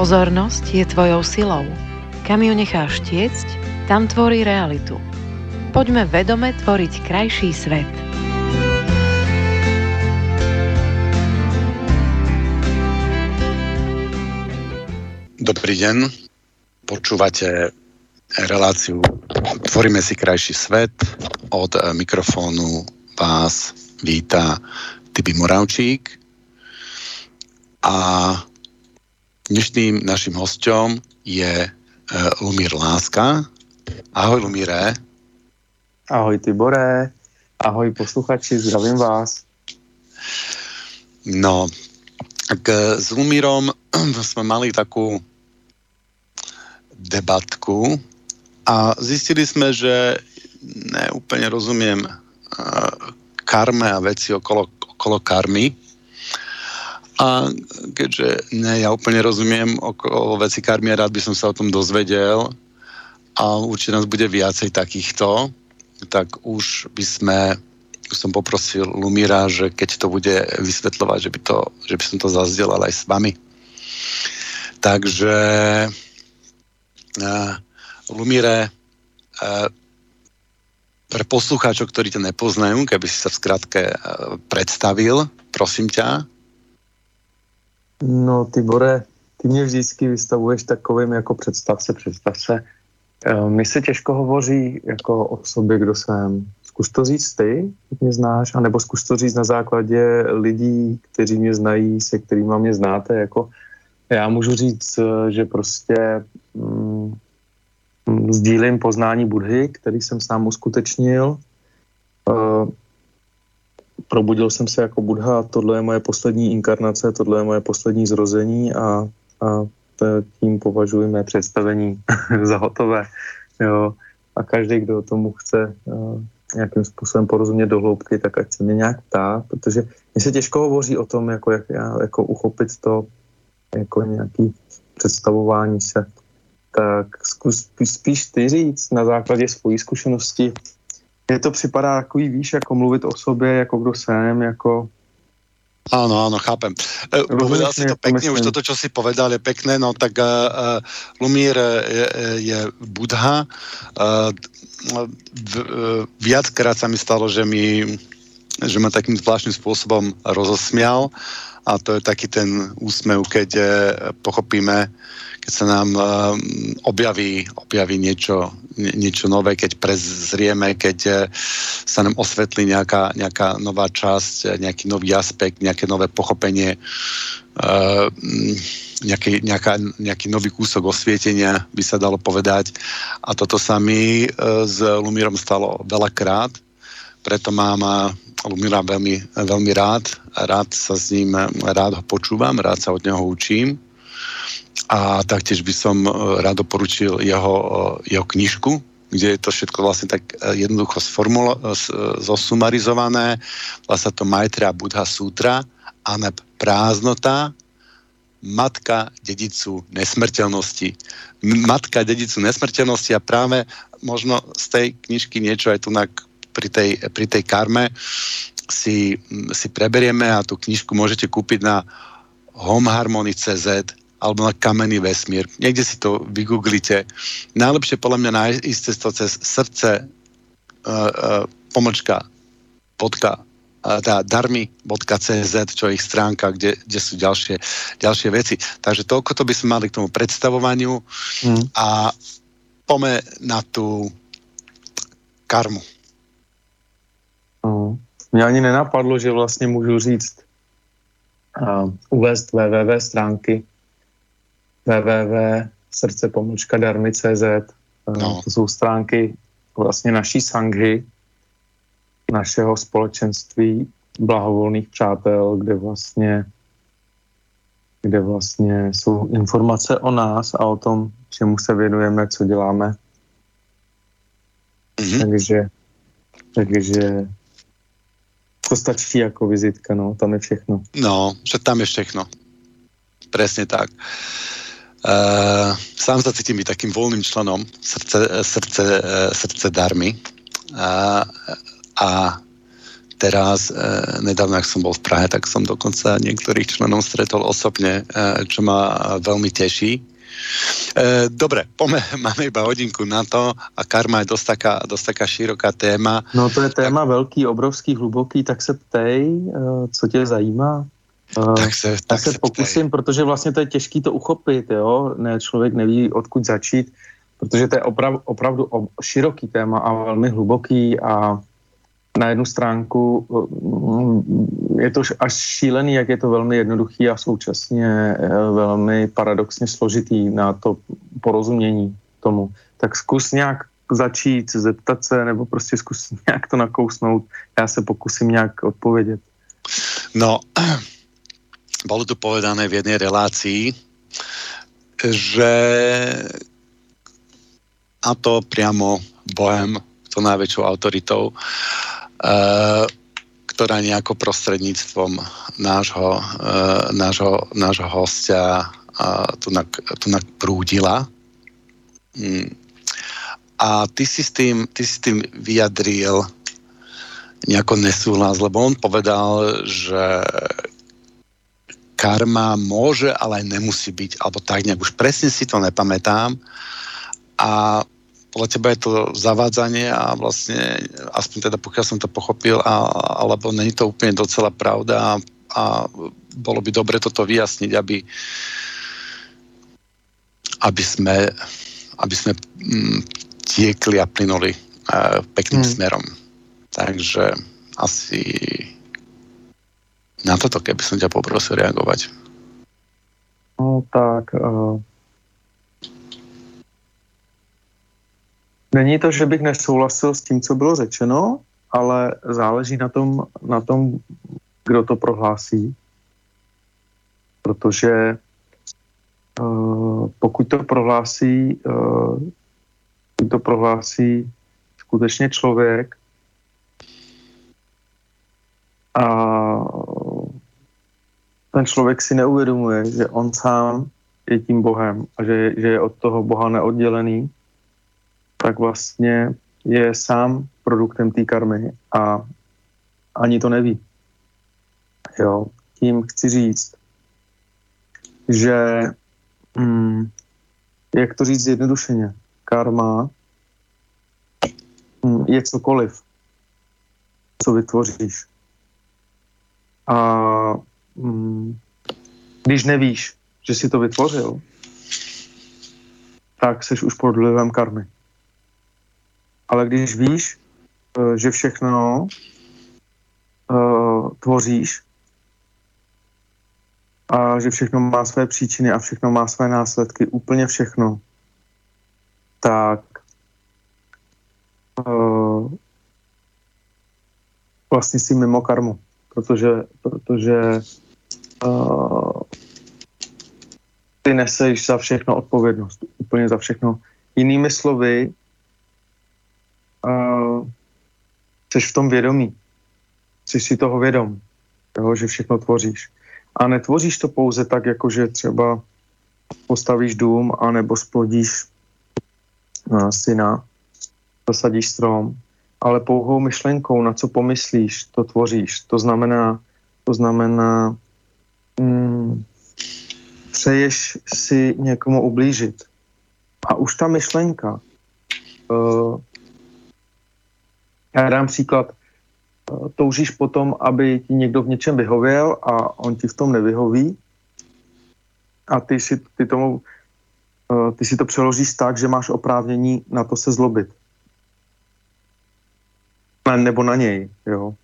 Pozornosť je tvojou silou. Kam ju necháš tiecť, tam tvorí realitu. Poďme vedome tvoriť krajší svet. Dobrý deň, počúvate reláciu Tvoríme si krajší svet. Od mikrofónu vás víta Tibi Moravčík. A dnešným naším hostem je uh, Lumír Láska. Ahoj Lumíre. Ahoj Tibore. Ahoj posluchači, zdravím vás. No, tak eh, s Lumírom jsme mali takú debatku a zistili jsme, že neúplně rozumím uh, karme a veci okolo, okolo karmy. A keďže ne, ja úplne rozumiem okolo veci karmy rád by som sa o tom dozvedel a určite nás bude viacej takýchto, tak už by sme som poprosil Lumíra, že keď to bude vysvetľovať, že by, to, že by som to zazdielal aj s vami. Takže uh, Lumíre, uh, pre poslucháčov, ktorí ťa nepoznajú, keby si sa v skratke predstavil, prosím ťa. No, Tibore, ty mě vždycky vystavuješ takovým jako představ se, představ se. Mi se těžko hovoří jako o sobě, kdo jsem. Zkus to říct ty, jak mě znáš, anebo zkus to říct na základě lidí, kteří mě znají, se kterými mě znáte. Jako já můžu říct, že prostě mm, sdílím poznání Budhy, který jsem sám uskutečnil. Probudil jsem se jako Budha, tohle je moje poslední inkarnace, tohle je moje poslední zrození a, a tím považuji mé představení za hotové. Jo. A každý, kdo tomu chce uh, nějakým způsobem porozumět do hloubky, tak ať se mě nějak ptá, protože mi se těžko hovoří o tom, jako, jak já, jako uchopit to jako nějaký představování se. Tak zkus spíš, ty říct na základě svojí zkušenosti, mně to připadá takový, víš, jako mluvit o sobě, jako kdo jsem, jako Áno, áno, chápem. Uh, povedal si to pekne, už toto, čo si povedal, je pekné, no tak uh, Lumír je, je Budha. Uh, v, uh, viackrát sa mi stalo, že mi že ma takým zvláštnym spôsobom rozosmial a to je taký ten úsmev, keď uh, pochopíme, keď sa nám uh, objaví, objaví niečo, niečo nové, keď prezrieme, keď uh, sa nám osvetlí nejaká, nejaká nová časť, nejaký nový aspekt, nejaké nové pochopenie, uh, nejaký, nejaká, nejaký nový kúsok osvietenia, by sa dalo povedať. A toto sa mi s Lumírom stalo veľakrát, preto mám Lumíra veľmi, veľmi rád. Rád sa s ním, rád ho počúvam, rád sa od neho učím a taktiež by som e, rád doporučil jeho, e, jeho knižku, kde je to všetko vlastne tak e, jednoducho sformulo, zosumarizované. Vlastne to Maitreya Buddha Sutra, aneb prázdnota, matka dedicu nesmrteľnosti. Matka dedicu nesmrteľnosti a práve možno z tej knižky niečo aj tu pri, tej, pri tej karme si, si preberieme a tú knižku môžete kúpiť na homeharmony.cz alebo na kamenný vesmír. Niekde si to vygooglite. Najlepšie podľa mňa nájsť to cez srdce uh, uh, pomlčka podka tá darmy.cz, čo je ich stránka, kde, kde sú ďalšie, ďalšie veci. Takže toľko to by sme mali k tomu predstavovaniu mm. a pome na tú karmu. Mm. Mně ani nenapadlo, že vlastně můžu říct uh, uvést www stránky www.srdcepomlčkadarmy.cz no. To jsou stránky vlastně naší sanghy, našeho společenství blahovolných přátel, kde vlastně kde vlastně jsou informace o nás a o tom, čemu se věnujeme, co děláme. Mm-hmm. Takže, takže to stačí jako vizitka, no, tam je všechno. No, že tam je všechno. Presne tak. Uh, Uh, sám sa cítim byť takým voľným členom srdce, srdce, uh, srdce darmy. Uh, a teraz, e, nedávno, ak som bol v Prahe, tak som dokonca niektorých členov stretol osobne, e, čo ma veľmi teší. E, dobre, pome, máme iba hodinku na to a karma je dosť taká, dosť taká široká téma. No to je téma tak... velký, obrovský, hluboký, tak se ptej, e, co tě zajímá. E, tak se, tak se, se pokusím, ptej. protože vlastně to je těžký to uchopit, jo, ne, člověk neví, odkud začít, protože to je oprav, opravdu široký téma a velmi hluboký a na jednu stránku mm, je to až šílený, jak je to velmi jednoduchý a současně eh, velmi paradoxně složitý na to porozumění tomu. Tak zkus nějak začít, zeptat se, nebo prostě zkus nějak to nakousnout. Já se pokusím nějak odpovědět. No, bolo tu povedané v jednej relácii, že a to priamo Bohem, to najväčšou autoritou, Eh, ktorá nejako prostredníctvom nášho, uh, nášho, nášho hostia uh, tu, na, tu na prúdila. Mm. A ty si, s tým, ty si s tým vyjadril nejako nesúhlas, lebo on povedal, že karma môže, ale aj nemusí byť, alebo tak nejak už presne si to nepamätám. A podľa teba je to zavádzanie a vlastne, aspoň teda pokiaľ som to pochopil, a, alebo není to úplne docela pravda a, a bolo by dobre toto vyjasniť, aby, aby sme, aby sme mm, tiekli a plynuli uh, pekným hmm. smerom. Takže asi na toto, keby som ťa poprosil reagovať. No tak, uh Není to, že bych nesouhlasil s tím, co bylo řečeno, ale záleží na tom, na tom kdo to prohlásí. Protože uh, pokud to prohlásí, uh, to prohlásí skutečně člověk a ten člověk si neuvědomuje, že on sám je tím Bohem a že, že je od toho Boha neoddělený, tak vlastně je sám produktem té karmy a ani to neví. Jo, tím chci říct, že mm, jak to říct zjednodušeně, karma mm, je cokoliv, co vytvoříš. A mm, když nevíš, že jsi to vytvořil, tak jsi už pod vlivem karmy ale když víš, eh, že všechno uh, tvoříš a že všechno má své příčiny a všechno má své následky, úplně všechno, tak uh, vlastně si mimo karmu, protože, protože uh, ty neseš za všechno odpovědnost, úplně za všechno. Jinými slovy, uh, jsi v tom vědomí. Jsi si toho vědom, jo, že všechno tvoříš. A netvoříš to pouze tak, jako že třeba postavíš dům anebo splodíš uh, syna, zasadíš strom, ale pouhou myšlenkou, na co pomyslíš, to tvoříš. To znamená, to znamená, mm, přeješ si někomu ublížit. A už ta myšlenka uh, já dám příklad. Eh, toužíš potom, aby ti někdo v něčem vyhověl a on ti v tom nevyhoví a ty si, ty tomu, eh, ty si to přeložíš tak, že máš oprávnění na to se zlobit. Nebo na něj, jo.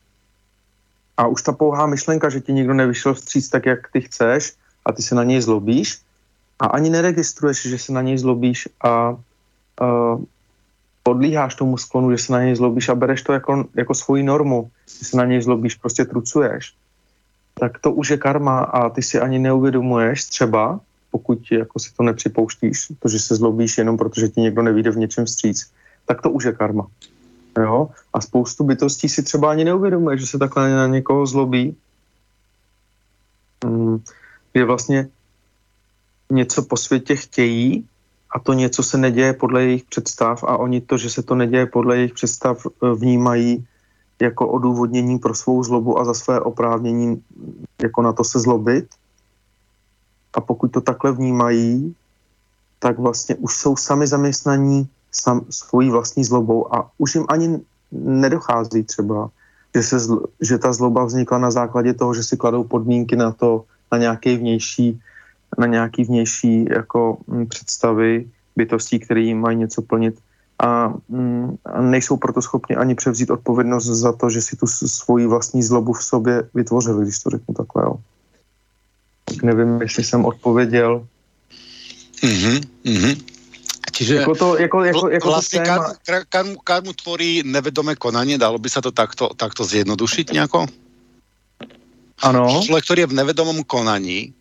A už ta pouhá myšlenka, že ti někdo nevyšel vstříc tak, jak ty chceš a ty se na něj zlobíš a ani neregistruješ, že se na něj zlobíš a uh, podlíháš tomu sklonu, že se na něj zlobíš a bereš to jako, jako svoji normu, že se na něj zlobíš, prostě trucuješ, tak to už je karma a ty si ani neuvědomuješ třeba, pokud jako si to nepřipouštíš, to, že se zlobíš jenom protože ti někdo nevíde v něčem vstříc, tak to už je karma. Jo? A spoustu bytostí si třeba ani neuvědomuje, že se takhle na někoho zlobí. Je vlastně něco po světě chtějí, a to něco se neděje podle jejich představ a oni to, že se to neděje podle jejich představ, eh, vnímají jako odůvodnění pro svou zlobu a za své oprávnění jako na to se zlobit. A pokud to takhle vnímají, tak vlastně už jsou sami zaměstnaní sam, svojí vlastní zlobou a už jim ani nedochází třeba, že, se, zl, že ta zloba vznikla na základě toho, že si kladou podmínky na to, na nějaké vnější, na nějaký vnější jako m, představy bytostí, které jim mají něco plnit a, mm, a nejsou proto schopni ani převzít odpovědnost za to, že si tu svoji vlastní zlobu v sobě vytvořili, když to řeknu takhle. Jo. Tak nevím, jestli jsem odpověděl. Mm-hmm, mm-hmm. Čiže jako to, jako, jako, jako vlastně to téma... karmu, karmu, karmu tvorí nevedomé konanie, dalo by se to takto, takto zjednodušit nějako? Ano. Člověk, který je v nevedomom konaní,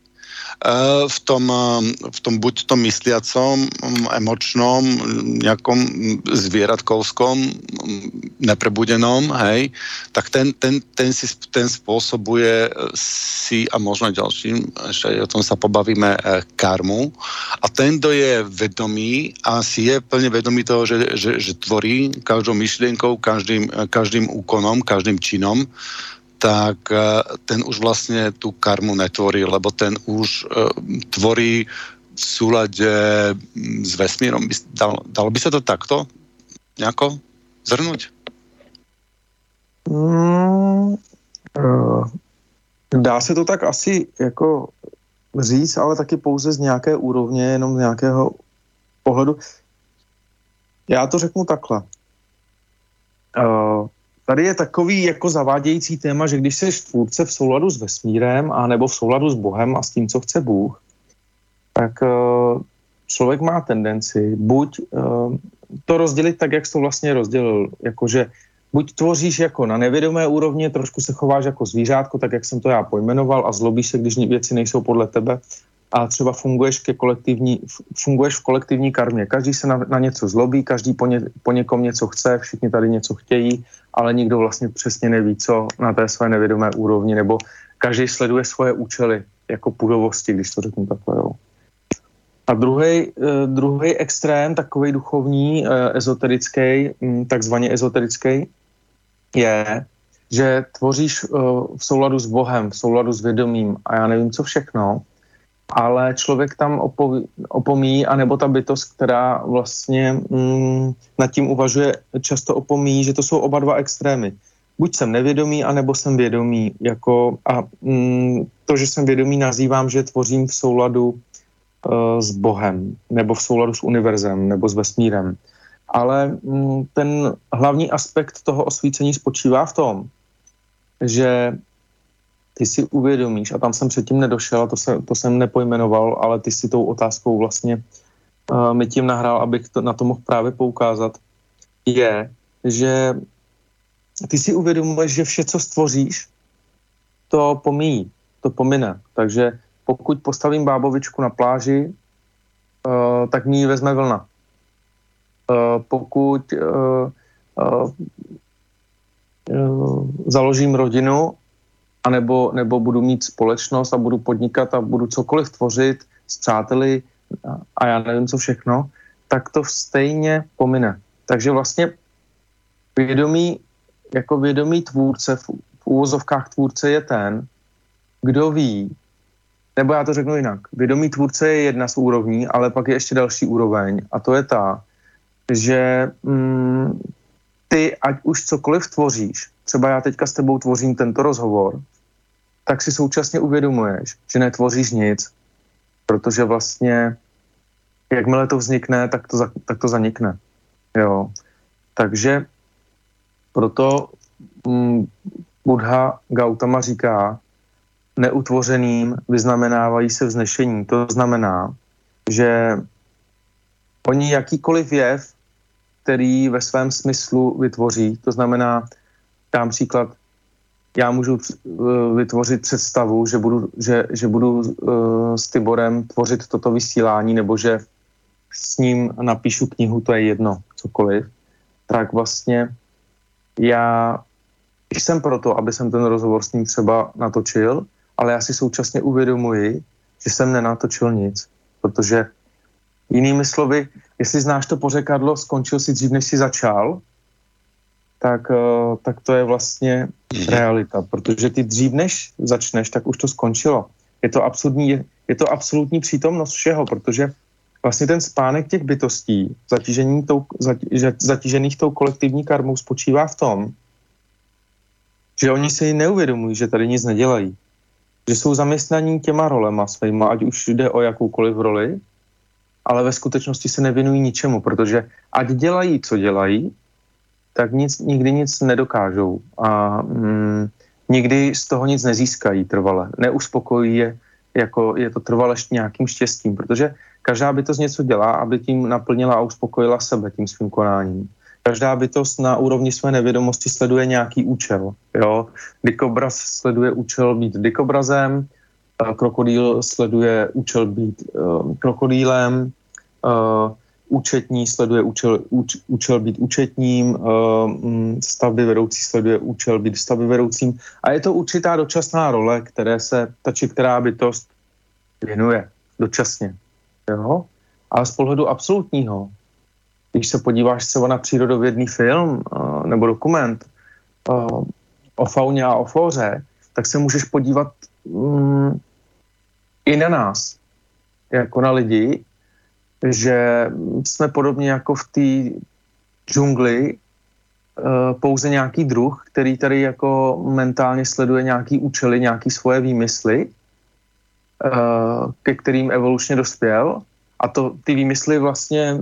v tom, eh, v tom buď tom mysliacom, mm, emočnom, nejakom zvieratkovskom, mm, neprebudenom, hej, tak ten, ten, ten, si, ten spôsobuje si a možno ďalším, ešte o tom sa pobavíme, eh, karmu. A ten, kto je vedomý a si je plne vedomý toho, že, že, že tvorí každou myšlienkou, každým, každým úkonom, každým činom, tak eh, ten už vlastně tu karmu netvorí, lebo ten už uh, tvorí v súlade mm, s vesmírom. Dalo, dalo by se to takto nějako zhrnout? Mm, uh, dá se to tak asi jako říct, ale taky pouze z nějaké úrovně, jenom z nějakého pohledu. Já to řeknu takhle. Uh, Tady je takový jako zavádějící téma, že když jsi tvůrce v souladu s vesmírem a nebo v souladu s Bohem a s tím, co chce Bůh, tak uh, člověk má tendenci buď uh, to rozdělit tak, jak jsi to vlastně rozdělil, jakože buď tvoříš jako na nevědomé úrovni, trošku se chováš jako zvířátko, tak jak jsem to já pojmenoval a zlobíš se, když věci nejsou podle tebe, a třeba funguješ, ke kolektivní, funguješ v kolektivní karmě. Každý se na, na něco zlobí, každý po, ně, po někom něco chce, všichni tady něco chtějí, ale nikdo vlastně přesně neví, co na té své nevědomé úrovni, nebo každý sleduje svoje účely jako půdovosti, když to řeknu takhle. Jo. A druhý, eh, druhý extrém, takový duchovní, eh, ezoterický, hm, takzvaně ezoterický, je, že tvoříš eh, v souladu s Bohem, v souladu s vědomím a já nevím, co všechno, ale člověk tam opoví, opomíjí, anebo ta bytost, která vlastně mm, nad tím uvažuje, často opomíjí, že to jsou oba dva extrémy. Buď jsem nevědomý, anebo jsem vědomý. Jako, a mm, to, že jsem vědomý, nazývám, že tvořím v souladu uh, s Bohem, nebo v souladu s univerzem, nebo s vesmírem. Ale mm, ten hlavní aspekt toho osvícení spočívá v tom, že ty si uvědomíš, a tam jsem předtím nedošel, a to, se, to jsem nepojmenoval, ale ty si tou otázkou vlastně uh, mi tím nahrál, abych to, na to mohl právě poukázat, je, že ty si uvědomuješ, že vše, co stvoříš, to pomíjí, to pomine. Takže pokud postavím bábovičku na pláži, uh, tak mi ji vezme vlna. Uh, pokud uh, uh, uh, založím rodinu anebo, nebo budu mít společnost a budu podnikat a budu cokoliv tvořit s přáteli a já nevím co všechno, tak to stejně pomine. Takže vlastně vědomí, jako vědomí tvůrce, v, v úvozovkách tvůrce je ten, kdo ví, nebo já to řeknu jinak, vědomí tvůrce je jedna z úrovní, ale pak je ještě další úroveň a to je ta, že mm, ty, ať už cokoliv tvoříš, třeba já teďka s tebou tvořím tento rozhovor, tak si současně uvědomuješ, že netvoříš nic, protože vlastně jakmile to vznikne, tak to, tak to zanikne. Jo. Takže proto mm, Buddha Gautama říká, neutvořeným vyznamenávají se vznešení. To znamená, že oni jakýkoliv jev, který ve svém smyslu vytvoří, to znamená, dám příklad, já můžu uh, vytvořit představu, že budu, že, že budu uh, s Tiborem tvořit toto vysílání, nebo že s ním napíšu knihu, to je jedno, cokoliv, tak vlastně já jsem proto, aby jsem ten rozhovor s ním třeba natočil, ale já si současně uvědomuji, že jsem nenatočil nic, protože jinými slovy, jestli znáš to pořekadlo, skončil si dřív, než si začal, tak, uh, tak to je vlastně mhm. realita, protože ty dřív než začneš, tak už to skončilo. Je to absolutní, je to absolutní přítomnost všeho, protože vlastně ten spánek těch bytostí, zatížení tou, zatížených tou kolektivní karmou spočívá v tom, že oni si neuvědomují, že tady nic nedělají. Že jsou zaměstnaní těma rolema svýma, ať už jde o jakoukoliv roli, ale ve skutečnosti se nevěnují ničemu, protože ať dělají, co dělají, tak nic, nikdy nic nedokážou a mm, nikdy z toho nic nezískají trvale. Neuspokojí je, jako je to trvale nějakým štěstím, protože každá bytost něco dělá, aby tím naplnila a uspokojila sebe tím svým konáním. Každá bytost na úrovni své nevědomosti sleduje nějaký účel. Jo? Dikobraz sleduje účel být dikobrazem, krokodýl sleduje účel být uh, krokodýlem, uh, účetní sleduje účel, úč, účel být účetním, uh, stavby vedoucí sleduje účel být stavby vedoucím a je to určitá dočasná role, které se ta či která bytost věnuje dočasně. Jo? Ale z pohledu absolutního, když se podíváš třeba na přírodovědný film uh, nebo dokument uh, o fauně a o flóře, tak se můžeš podívat um, i na nás, jako na lidi, že jsme podobně jako v té džungli uh, pouze nějaký druh, který tady jako mentálně sleduje nějaký účely, nějaký svoje výmysly, uh, ke kterým evolučně dospěl. A to ty výmysly vlastně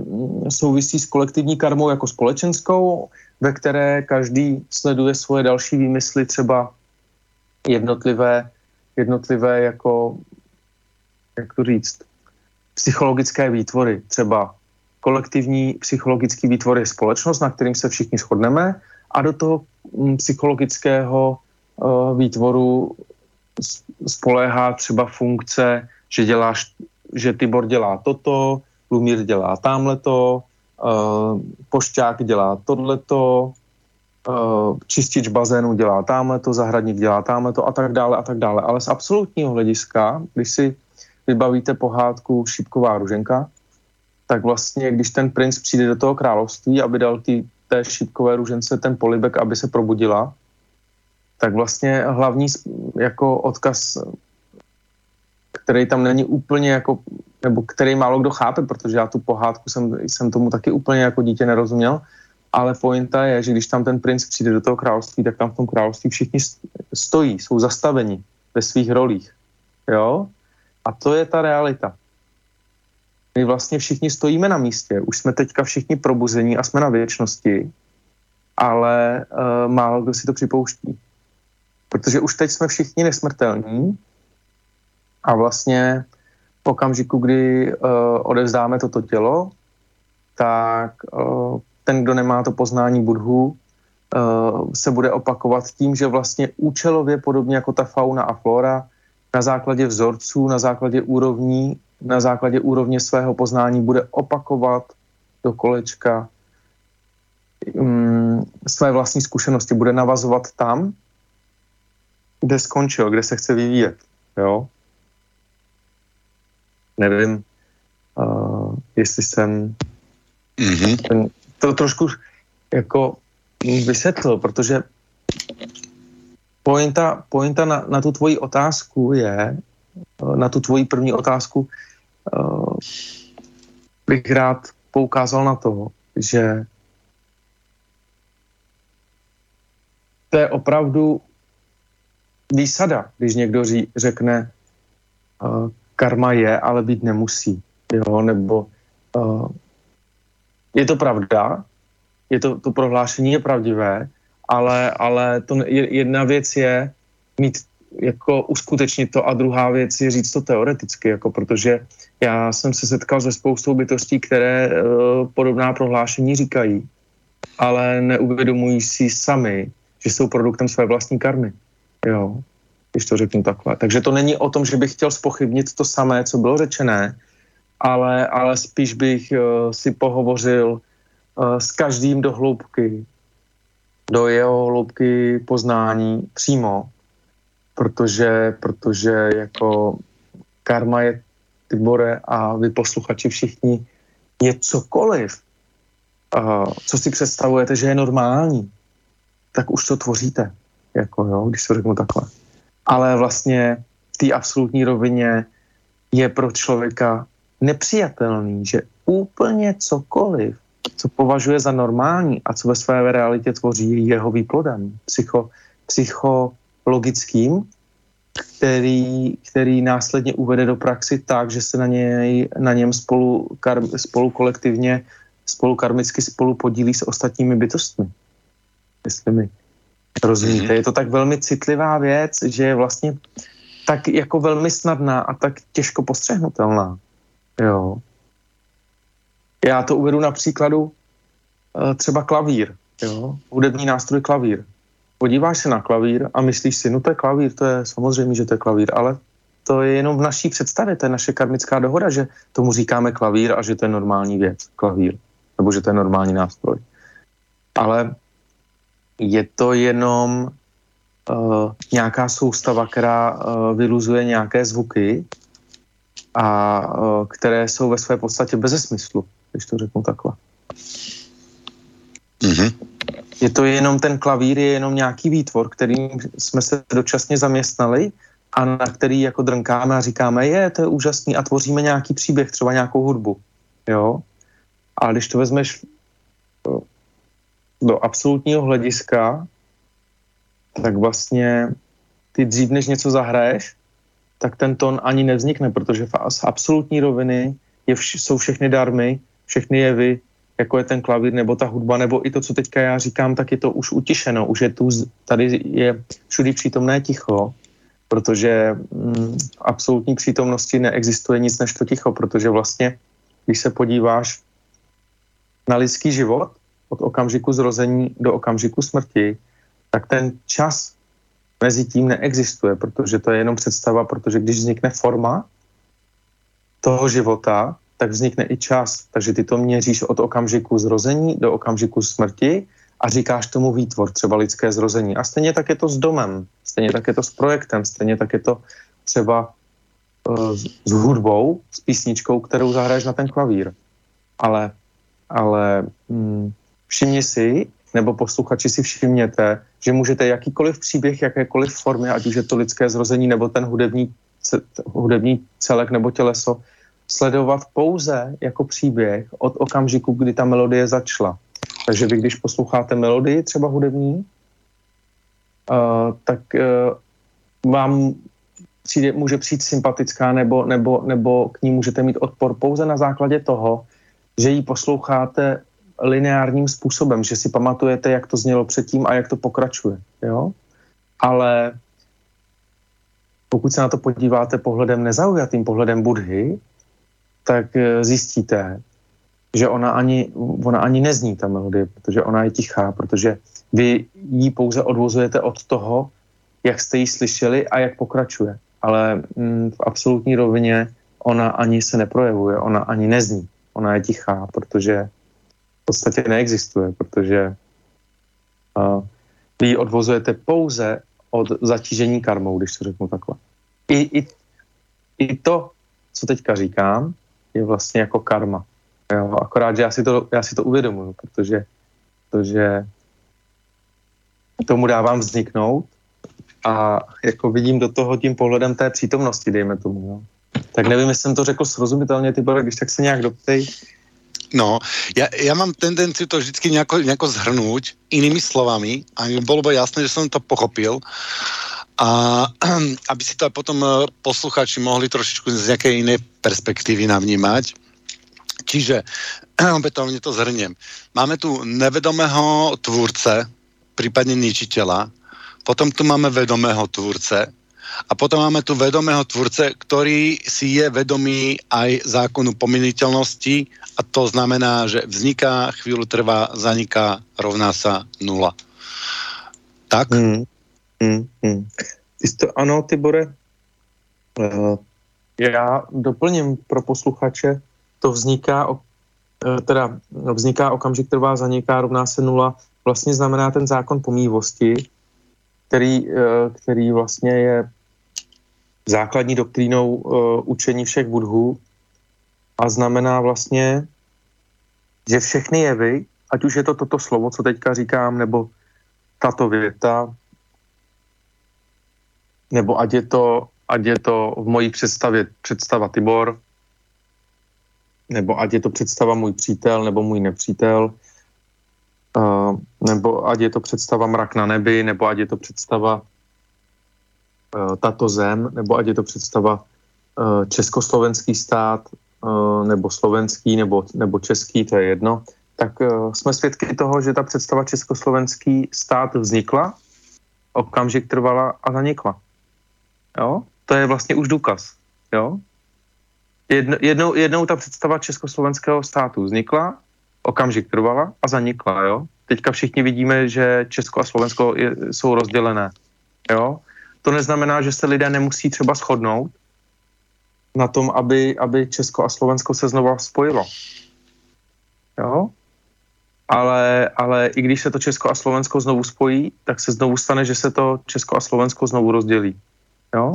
souvisí s kolektivní karmou jako společenskou, ve které každý sleduje svoje další výmysly, třeba jednotlivé, jednotlivé jako, jak to říct, psychologické výtvory, třeba kolektivní psychologický výtvor je společnost, na kterým se všichni shodneme a do toho mm, psychologického uh, výtvoru spoléhá třeba funkce, že děláš že Tibor dělá toto, Lumír dělá tamhleto, uh, Pošťák dělá tohleto, uh, čistič bazénu dělá tamhleto, zahradník dělá tamhleto a tak dále a tak dále. Ale z absolutního hlediska, když si vybavíte pohádku Šípková ruženka, tak vlastně, když ten princ přijde do toho království, aby dal tý, té šípkové ružence ten polibek, aby se probudila, tak vlastně hlavní jako odkaz který tam není úplně jako, nebo který málo kdo chápe, protože já tu pohádku jsem, jsem tomu taky úplně jako dítě nerozuměl, ale pointa je, že když tam ten princ přijde do toho království, tak tam v tom království všichni stojí, jsou zastaveni ve svých rolích. Jo? A to je ta realita. My vlastně všichni stojíme na místě, už jsme teďka všichni probuzení a jsme na věčnosti, ale uh, málo kdo si to připouští. Protože už teď jsme všichni nesmrtelní, a vlastně v okamžiku, kdy uh, odevzdáme toto tělo, tak uh, ten, kdo nemá to poznání budhu, uh, se bude opakovat tím, že vlastně účelově, podobně jako ta fauna a flora, na základě vzorců, na základě úrovní, na základě úrovně svého poznání bude opakovat do kolečka um, své vlastní zkušenosti, bude navazovat tam, kde skončil, kde se chce vyvíjet. Jo? nevím, uh, jestli jsem mm-hmm. ten, to trošku jako vysvětlil, protože pointa, pointa na, na tu tvoji otázku je, uh, na tu tvoji první otázku uh, bych rád poukázal na to, že to je opravdu výsada, když někdo ří, řekne, uh, karma je, ale být nemusí. Jo? Nebo uh, je to pravda, je to, to prohlášení je pravdivé, ale, ale to je, jedna věc je mít jako uskutečnit to a druhá věc je říct to teoreticky, jako protože já jsem se setkal se spoustou bytostí, které uh, podobná prohlášení říkají, ale neuvědomují si sami, že jsou produktem své vlastní karmy. Jo když to řeknu takhle. Takže to není o tom, že bych chtěl spochybnit to samé, co bylo řečené, ale, ale spíš bych uh, si pohovořil uh, s každým do hloubky, do jeho hloubky poznání přímo, protože, protože jako karma je Tibore a vy posluchači všichni je cokoliv, co si představujete, že je normální, tak už to tvoříte, jako jo, když to řeknu takhle. Ale vlastně v té absolutní rovině je pro člověka nepřijatelný, že úplně cokoliv, co považuje za normální a co ve své realitě tvoří jeho výplodem, psycho, psychologickým, který, který následně uvede do praxi tak, že se na, něj, na něm spolu, kar, spolu kolektivně, spolu karmicky spolu podílí s ostatními bytostmi. Jestli mi rozumíte. Mm-hmm. Je to tak velmi citlivá věc, že je vlastně tak jako velmi snadná a tak těžko postřehnutelná. Jo. Já to uvedu na příkladu eh, třeba klavír, jo? hudební nástroj klavír. Podíváš se na klavír a myslíš si, no to je klavír, to je samozřejmě, že to je klavír, ale to je jenom v naší představě, to je naše karmická dohoda, že tomu říkáme klavír a že to je normální věc, klavír, nebo že to je normální nástroj. Ale je to jenom uh, nějaká soustava, která uh, vyluzuje nějaké zvuky a uh, které jsou ve své podstatě bez smyslu, když to řeknu takhle. Mm-hmm. Je to jenom ten klavír, je jenom nějaký výtvor, kterým jsme se dočasně zaměstnali a na který jako drnkáme a říkáme, je, to je úžasný a tvoříme nějaký příběh, třeba nějakou hudbu. Jo? A když to vezmeš do absolutního hlediska, tak vlastně ty dřív, než něco zahraješ, tak ten tón ani nevznikne, protože z absolutní roviny je vš- jsou všechny darmy, všechny jevy, jako je ten klavír nebo ta hudba, nebo i to, co teďka já říkám, tak je to už utišeno, už je tu, tady je všudy přítomné ticho, protože mm, v absolutní přítomnosti neexistuje nic než to ticho, protože vlastně, když se podíváš na lidský život, od okamžiku zrození do okamžiku smrti, tak ten čas mezi tím neexistuje, protože to je jenom představa, protože když vznikne forma toho života, tak vznikne i čas. Takže ty to měříš od okamžiku zrození do okamžiku smrti a říkáš tomu výtvor, třeba lidské zrození. A stejně tak je to s domem, stejně tak je to s projektem, stejně tak je to třeba uh, s hudbou, s písničkou, kterou zahraješ na ten klavír. Ale, ale mm, všimni si, nebo posluchači si všimněte, že můžete jakýkoliv příběh, jakékoliv formy, ať už je to lidské zrození nebo ten hudební, hudební celek nebo těleso, sledovat pouze jako příběh od okamžiku, kdy ta melodie začala. Takže vy, když posloucháte melodii třeba hudební, uh, tak uh, vám přijde, může přijít sympatická nebo, nebo, nebo k ní můžete mít odpor pouze na základě toho, že ji posloucháte lineárním způsobem, že si pamatujete, jak to znělo předtím a jak to pokračuje. Jo? Ale pokud se na to podíváte pohledem nezaujatým, pohledem Budhy, tak eh, zjistíte, že ona ani, ona ani nezní, ta melodie, protože ona je tichá, protože vy ji pouze odvozujete od toho, jak jste ji slyšeli a jak pokračuje. Ale mm, v absolutní rovině ona ani se neprojevuje, ona ani nezní. Ona je tichá, protože v podstatě neexistuje, protože uh, vy ji odvozujete pouze od zatížení karmou, když to řeknu takhle. I, i, i to, co teďka říkám, je vlastně jako karma. Jo, akorát, že já si to, já si to uvědomuji, protože, protože tomu dávám vzniknout a jako vidím do toho tím pohledem té přítomnosti, dejme tomu. Jo. Tak nevím, jestli jsem to řekl srozumitelně, ty bole, když tak se nějak doptej. No, ja, ja mám tendenciu to vždycky nejako, nejako zhrnúť inými slovami a bolo by jasné, že som to pochopil a aby si to potom eh, posluchači mohli trošičku z nejakej inej perspektívy navnímať. Čiže opätovne to zhrniem. Máme tu nevedomého tvůrce, prípadne ničiteľa, potom tu máme vedomého tvůrce, a potom máme tu vedomého tvůrce, který si je vedomý aj zákonu pominiteľnosti a to znamená, že vzniká, chvíľu trvá, zaniká, rovná sa nula. Tak? Hmm. Hmm, hmm. to, ano, Tibore, uh, já doplním pro posluchače, to vzniká, uh, teda vzniká okamžik, trvá, zaniká, rovná se nula, vlastně znamená ten zákon pomývosti, který, uh, který vlastně je základní doktrínou uh, učení všech budhů a znamená vlastně, že všechny jevy, ať už je to toto slovo, co teďka říkám, nebo tato věta, nebo ať je to, ať je to v mojí představě představa Tibor, nebo ať je to představa můj přítel nebo můj nepřítel, uh, nebo ať je to představa mrak na nebi, nebo ať je to představa uh, tato zem, nebo ať je to představa uh, československý stát, uh, nebo slovenský, nebo, nebo český, to je jedno, tak uh, jsme svědky toho, že ta představa československý stát vznikla, okamžik trvala a zanikla. Jo? To je vlastně už důkaz. Jo? Jedno, jednou, jednou ta představa československého státu vznikla, okamžik trvala a zanikla, jo. Teďka všichni vidíme, že Česko a Slovensko je, jsou rozdělené, jo. To neznamená, že se lidé nemusí třeba shodnout na tom, aby, aby Česko a Slovensko se znova spojilo. Jo? Ale, ale i když se to Česko a Slovensko znovu spojí, tak se znovu stane, že se to Česko a Slovensko znovu rozdělí. Jo?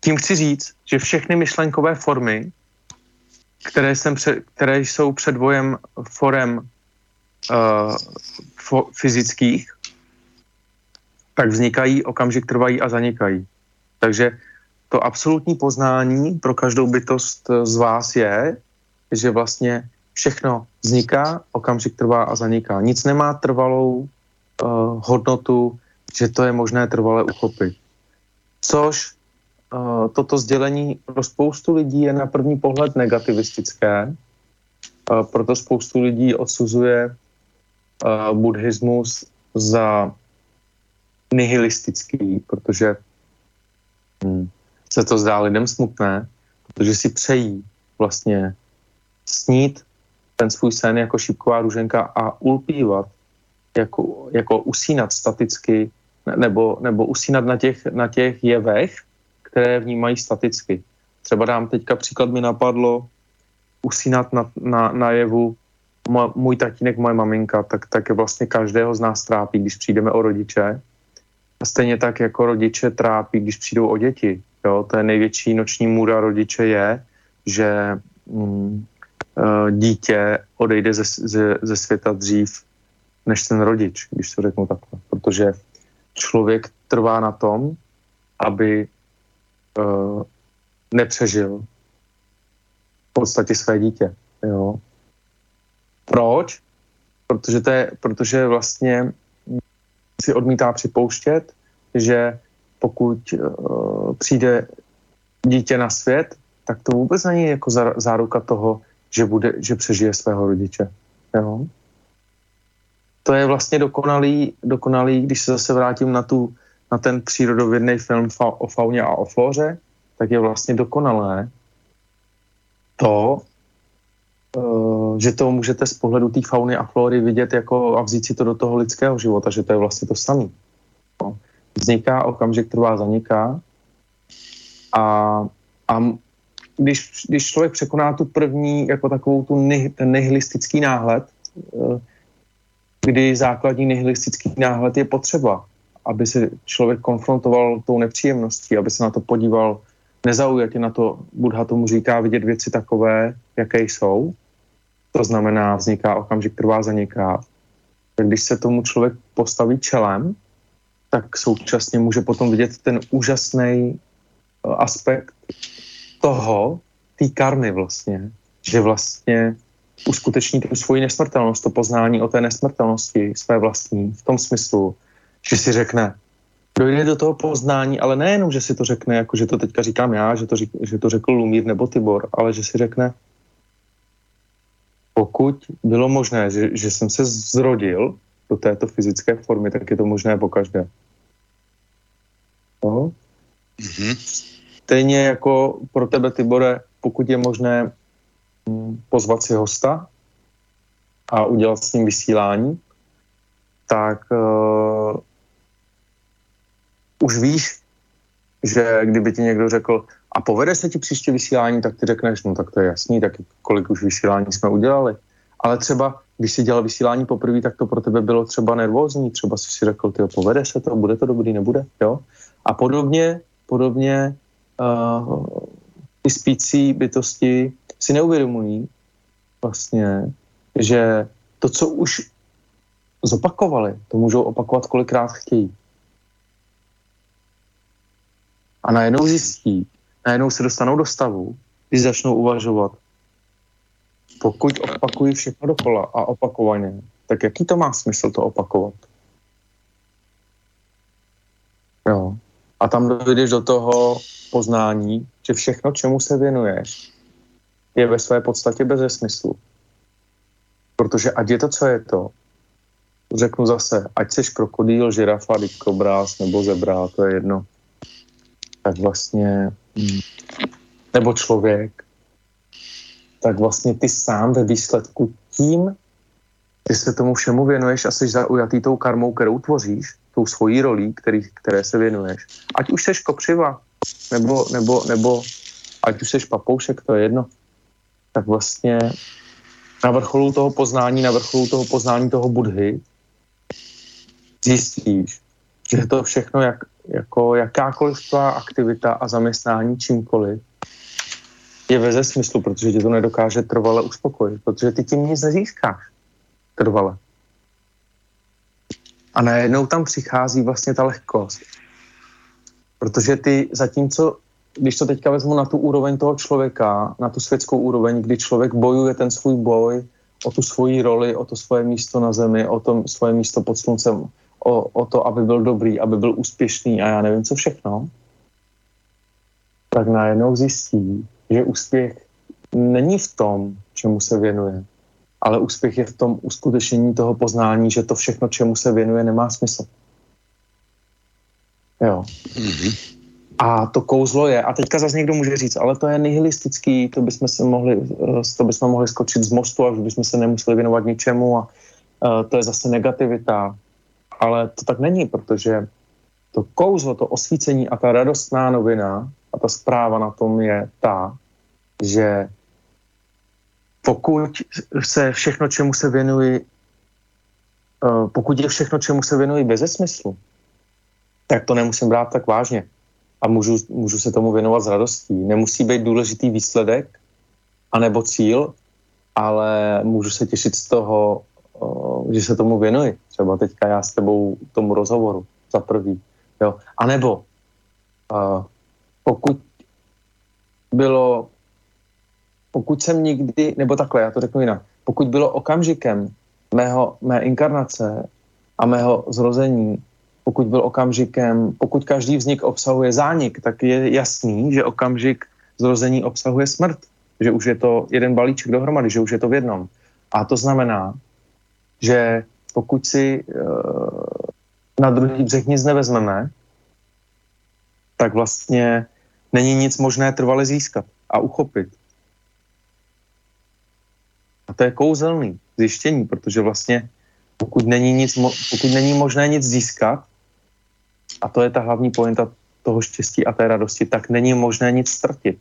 Tím chci říct, že všechny myšlenkové formy, které, jsem před, které jsou předvojem forem uh, fo, fyzických, tak vznikají, okamžik trvají a zanikají. Takže to absolutní poznání pro každou bytost z vás je, že vlastně všechno vzniká, okamžik trvá a zaniká. Nic nemá trvalou uh, hodnotu, že to je možné trvale uchopit. Což uh, toto sdělení pro spoustu lidí je na první pohled negativistické, uh, proto spoustu lidí odsuzuje uh, buddhismus za nihilistický, protože hm, se to zdá lidem smutné, protože si přejí vlastně snít ten svůj sen jako šipková růženka a ulpívat, jako, jako usínat staticky, nebo, nebo usínat na těch, na těch jevech, které vnímají staticky. Třeba dám teďka příklad, mi napadlo usínat na, na, na jevu můj tatínek, moje maminka, tak, tak je vlastně každého z nás trápí, když přijdeme o rodiče. A stejně tak jako rodiče trápí, když přijdou o děti. Jo? To je největší noční můra rodiče je, že mm, uh, dítě odejde ze, ze, ze světa dřív než ten rodič, když to řeknu takhle. Protože člověk trvá na tom, aby uh, nepřežil v podstatě své dítě. Jo. Proč? Protože, to je, protože vlastně si odmítá připouštět, že pokud uh, přijde dítě na svět, tak to vůbec není jako záruka toho, že, bude, že přežije svého rodiče. Jo? To je vlastně dokonalý, dokonalý, když se zase vrátím na tu na ten přírodovědný film o fauně a o flóře, tak je vlastně dokonalé to, eh, že to můžete z pohledu té fauny a flóry vidět jako a vzít si to do toho lidského života, že to je vlastně to samé. No. Vzniká, okamžik trvá, zaniká a, a když, když člověk překoná tu první, jako takovou tu nih, ten nihilistický náhled, eh, kdy základní nihilistický náhled je potřeba, aby se člověk konfrontoval tou nepříjemností, aby se na to podíval nezaujatě na to, Budha tomu říká vidět věci takové, jaké jsou. To znamená, vzniká okamžik, trvá, zaniká. Když se tomu člověk postaví čelem, tak současně může potom vidět ten úžasný eh, aspekt toho, té karmy vlastně, že vlastně uskuteční tu svoji nesmrtelnost, to poznání o té nesmrtelnosti své vlastní, v tom smyslu, že si řekne, dojde do toho poznání, ale nejenom, že si to řekne, jako že to teďka říkám já, že to, řík, že to řekl Lumír nebo Tibor, ale že si řekne, pokud bylo možné, že, že jsem se zrodil do této fyzické formy, tak je to možné po každé. No? Mm-hmm. Stejně jako pro tebe, Tibore, pokud je možné pozvat si hosta a udělat s ním vysílání, tak uh, už víš, že kdyby ti někdo řekl, a povede se ti příště vysílání, tak ty řekneš, no tak to je jasný, tak kolik už vysílání jsme udělali. Ale třeba, když jsi dělal vysílání poprvé, tak to pro tebe bylo třeba nervózní, třeba si si řekl, ty povede se to, bude to dobrý, nebude, jo. A podobně, podobně uh, ty spící bytosti si neuvědomují vlastně, že to, co už zopakovali. To můžou opakovat kolikrát chtějí. A najednou zjistí, najednou se dostanou do stavu, kdy začnou uvažovat, pokud opakují všechno dokola a opakovaně, tak jaký to má smysl to opakovat? Jo. A tam dojdeš do toho poznání, že všechno, čemu se věnuješ, je ve své podstatě bez smyslu. Protože ať je to, co je to, řeknu zase, ať seš krokodýl, žirafa, dikobráz nebo zebra, to je jedno, tak vlastně, hm, nebo člověk, tak vlastně ty sám ve výsledku tím, ty se tomu všemu věnuješ a jsi zaujatý tou karmou, kterou tvoříš, tou svojí rolí, který, které se věnuješ. Ať už seš kopřiva, nebo, nebo, nebo ať už seš papoušek, to je jedno, tak vlastně na vrcholu toho poznání, na vrcholu toho poznání toho budhy zjistíš, že to všechno, jak, jako jakákoliv tvá aktivita a zaměstnání čímkoliv, je ve smyslu, protože tě to nedokáže trvale uspokojit, protože ty tím nic nezískáš trvale. A najednou tam přichází vlastně ta lehkost. Protože ty zatímco, když to teďka vezmu na tu úroveň toho člověka, na tu světskou úroveň, kdy člověk bojuje ten svůj boj o tu svoji roli, o to svoje místo na zemi, o to svoje místo pod sluncem, o, o to, aby byl dobrý, aby byl úspěšný a já nevím, co všechno, tak najednou zjistí, že úspěch není v tom, čemu se věnuje, ale úspěch je v tom uskutečnění toho poznání, že to všechno, čemu se věnuje, nemá smysl. Jo. Mm-hmm. A to kouzlo je, a teďka zase někdo může říct, ale to je nihilistický, to bychom se mohli, eh, to bychom mohli skočit z mostu a už bychom se nemuseli věnovat ničemu a uh, to je zase negativita. Ale to tak není, protože to kouzlo, to osvícení a ta radostná novina a ta zpráva na tom je ta, že pokud se všechno, čemu se věnuji, uh, pokud je všechno, čemu se věnuji bez smyslu, tak to nemusím brát tak vážně a můžu, můžu se tomu věnovat s radostí. Nemusí být důležitý výsledek anebo cíl, ale můžu se těšit z toho, že se tomu věnuji. Třeba teďka já s tebou tomu rozhovoru za prvý. Jo. A nebo pokud bylo, pokud jsem nikdy, nebo takhle, já to řeknu jinak, pokud bylo okamžikem mého, mé inkarnace a mého zrození pokud byl okamžikem, pokud každý vznik obsahuje zánik, tak je jasný, že okamžik zrození obsahuje smrt, že už je to jeden balíček dohromady, že už je to v jednom. A to znamená, že pokud si uh, na druhý břeh nic nevezmeme, tak vlastně není nic možné trvale získat a uchopit. A to je kouzelný zjištění, protože vlastně pokud není, nic, pokud není možné nic získat, a to je ta hlavní pointa toho štěstí a té radosti, tak není možné nic ztratit.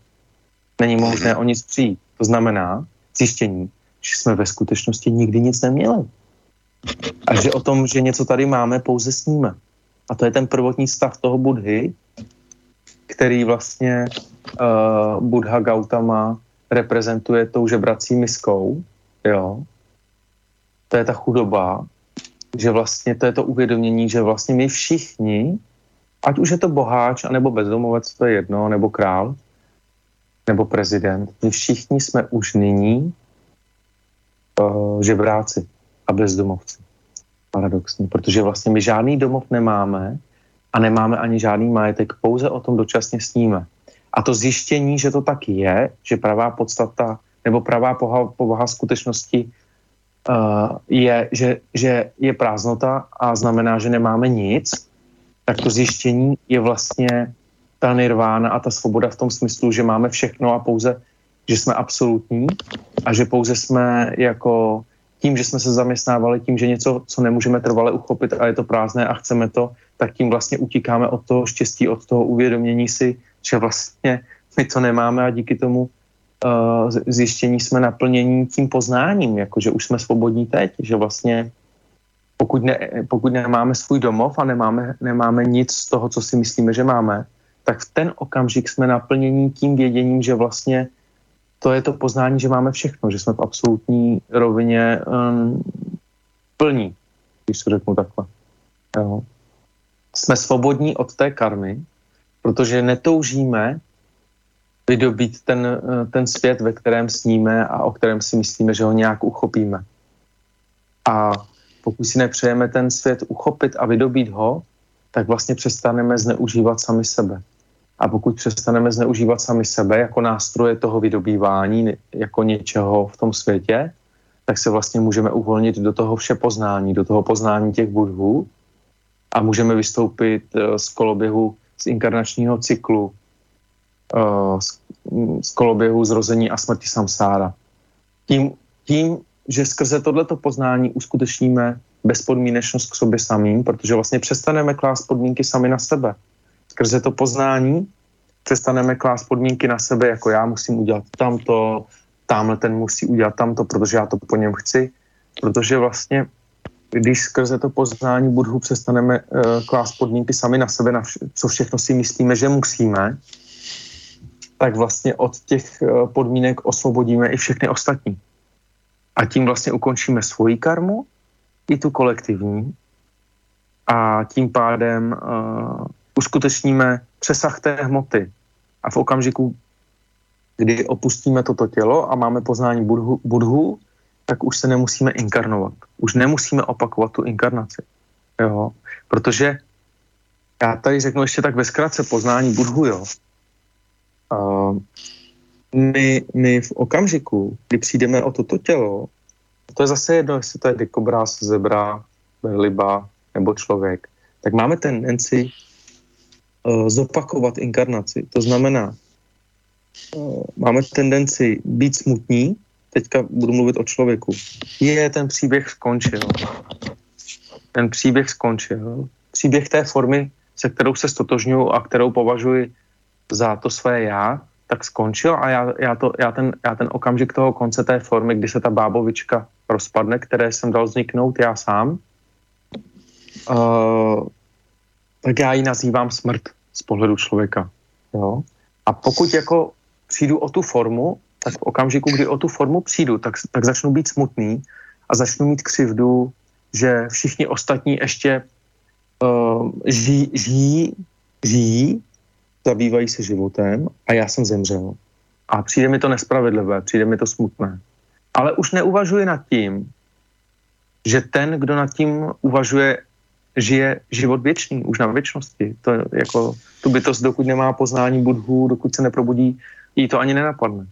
Není možné o nic přijít. To znamená zjištění, že jsme ve skutečnosti nikdy nic neměli. A že o tom, že něco tady máme, pouze sníme. A to je ten prvotní stav toho Budhy, který vlastně uh, Buddha Gautama reprezentuje tou žebrací miskou, jo. To je ta chudoba, že vlastně to je to uvědomění, že vlastně my všichni, ať už je to boháč, anebo bezdomovec, to je jedno, nebo král, nebo prezident, my všichni jsme už nyní uh, žebráci a bezdomovci. Paradoxně, protože vlastně my žádný domov nemáme a nemáme ani žádný majetek, pouze o tom dočasně sníme. A to zjištění, že to tak je, že pravá podstata nebo pravá povaha, povaha skutečnosti uh, je, že, že je prázdnota a znamená, že nemáme nic, tak to zjištění je vlastně ta nirvána a ta svoboda v tom smyslu, že máme všechno a pouze, že jsme absolutní a že pouze jsme jako tím, že jsme se zaměstnávali tím, že něco, co nemůžeme trvale uchopit a je to prázdné a chceme to, tak tím vlastně utíkáme od toho štěstí, od toho uvědomění si, že vlastně my to nemáme a díky tomu uh, zjištění jsme naplnění tím poznáním, jako že už jsme svobodní teď, že vlastně pokud, ne, pokud nemáme svůj domov a nemáme, nemáme nic z toho, co si myslíme, že máme, tak v ten okamžik jsme naplnění tím věděním, že vlastně to je to poznání, že máme všechno, že jsme v absolutní rovině um, plní. když to řeknu takhle. Jo. Jsme svobodní od té karmy, protože netoužíme vydobít ten, eh, ten svět, ve kterém sníme a o kterém si myslíme, že ho nějak uchopíme. A pokud si nepřejeme ten svět uchopit a vydobít ho, tak vlastně přestaneme zneužívat sami sebe. A pokud přestaneme zneužívat sami sebe jako nástroje toho vydobývání, jako něčeho v tom světě, tak se vlastně můžeme uvolnit do toho vše poznání, do toho poznání těch budhů a můžeme vystoupit eh, z koloběhu z inkarnačního cyklu, eh, z koloběhu zrození a smrti samsára. Tím, tím že skrze tohleto poznání uskutečníme bezpodmínečnost k sobě samým, protože vlastně přestaneme klást podmínky sami na sebe. Skrze to poznání přestaneme klást podmínky na sebe, jako já musím udělat tamto, tamhle ten musí udělat tamto, protože já to po něm chci, protože vlastně když skrze to poznání budhu přestaneme uh, klást podmínky sami na sebe, na vš- co všechno si myslíme, že musíme, tak vlastně od těch uh, podmínek osvobodíme i všechny ostatní. A tím vlastně ukončíme svoji karmu, i tu kolektivní, a tím pádem uh, uskutečníme přesah té hmoty. A v okamžiku, kdy opustíme toto tělo a máme poznání budhu, budhu tak už se nemusíme inkarnovat. Už nemusíme opakovat tu inkarnaci. Jo? Protože já tady řeknu ještě tak ve zkratce poznání budhu, jo. Uh, my, my v okamžiku, kdy přijdeme o toto tělo, to je zase jedno, jestli to je dikobraz, zebra, liba nebo člověk, tak máme tendenci uh, zopakovat inkarnaci. To znamená, uh, máme tendenci být smutní, teďka budu mluvit o člověku. Je, ten příběh skončil. Ten příběh skončil. Příběh té formy, se kterou se stotožňuji a kterou považuji za to své já, tak skončil a já, já, to, já, ten, já ten okamžik toho konce té formy, kdy se ta bábovička rozpadne, které jsem dal vzniknout já sám, uh, tak já ji nazývám smrt z pohledu člověka. Jo? A pokud jako přijdu o tu formu, tak v okamžiku, kdy o tu formu přijdu, tak, tak začnu být smutný a začnu mít křivdu, že všichni ostatní ještě uh, žijí, žijí, žijí, zabývají se životem a já jsem zemřel. A přijde mi to nespravedlivé, přijde mi to smutné. Ale už neuvažuji nad tím, že ten, kdo nad tím uvažuje, žije život věčný, už na věčnosti. To je jako tu bytost, dokud nemá poznání budhu, dokud se neprobudí, jí to ani nenapadne.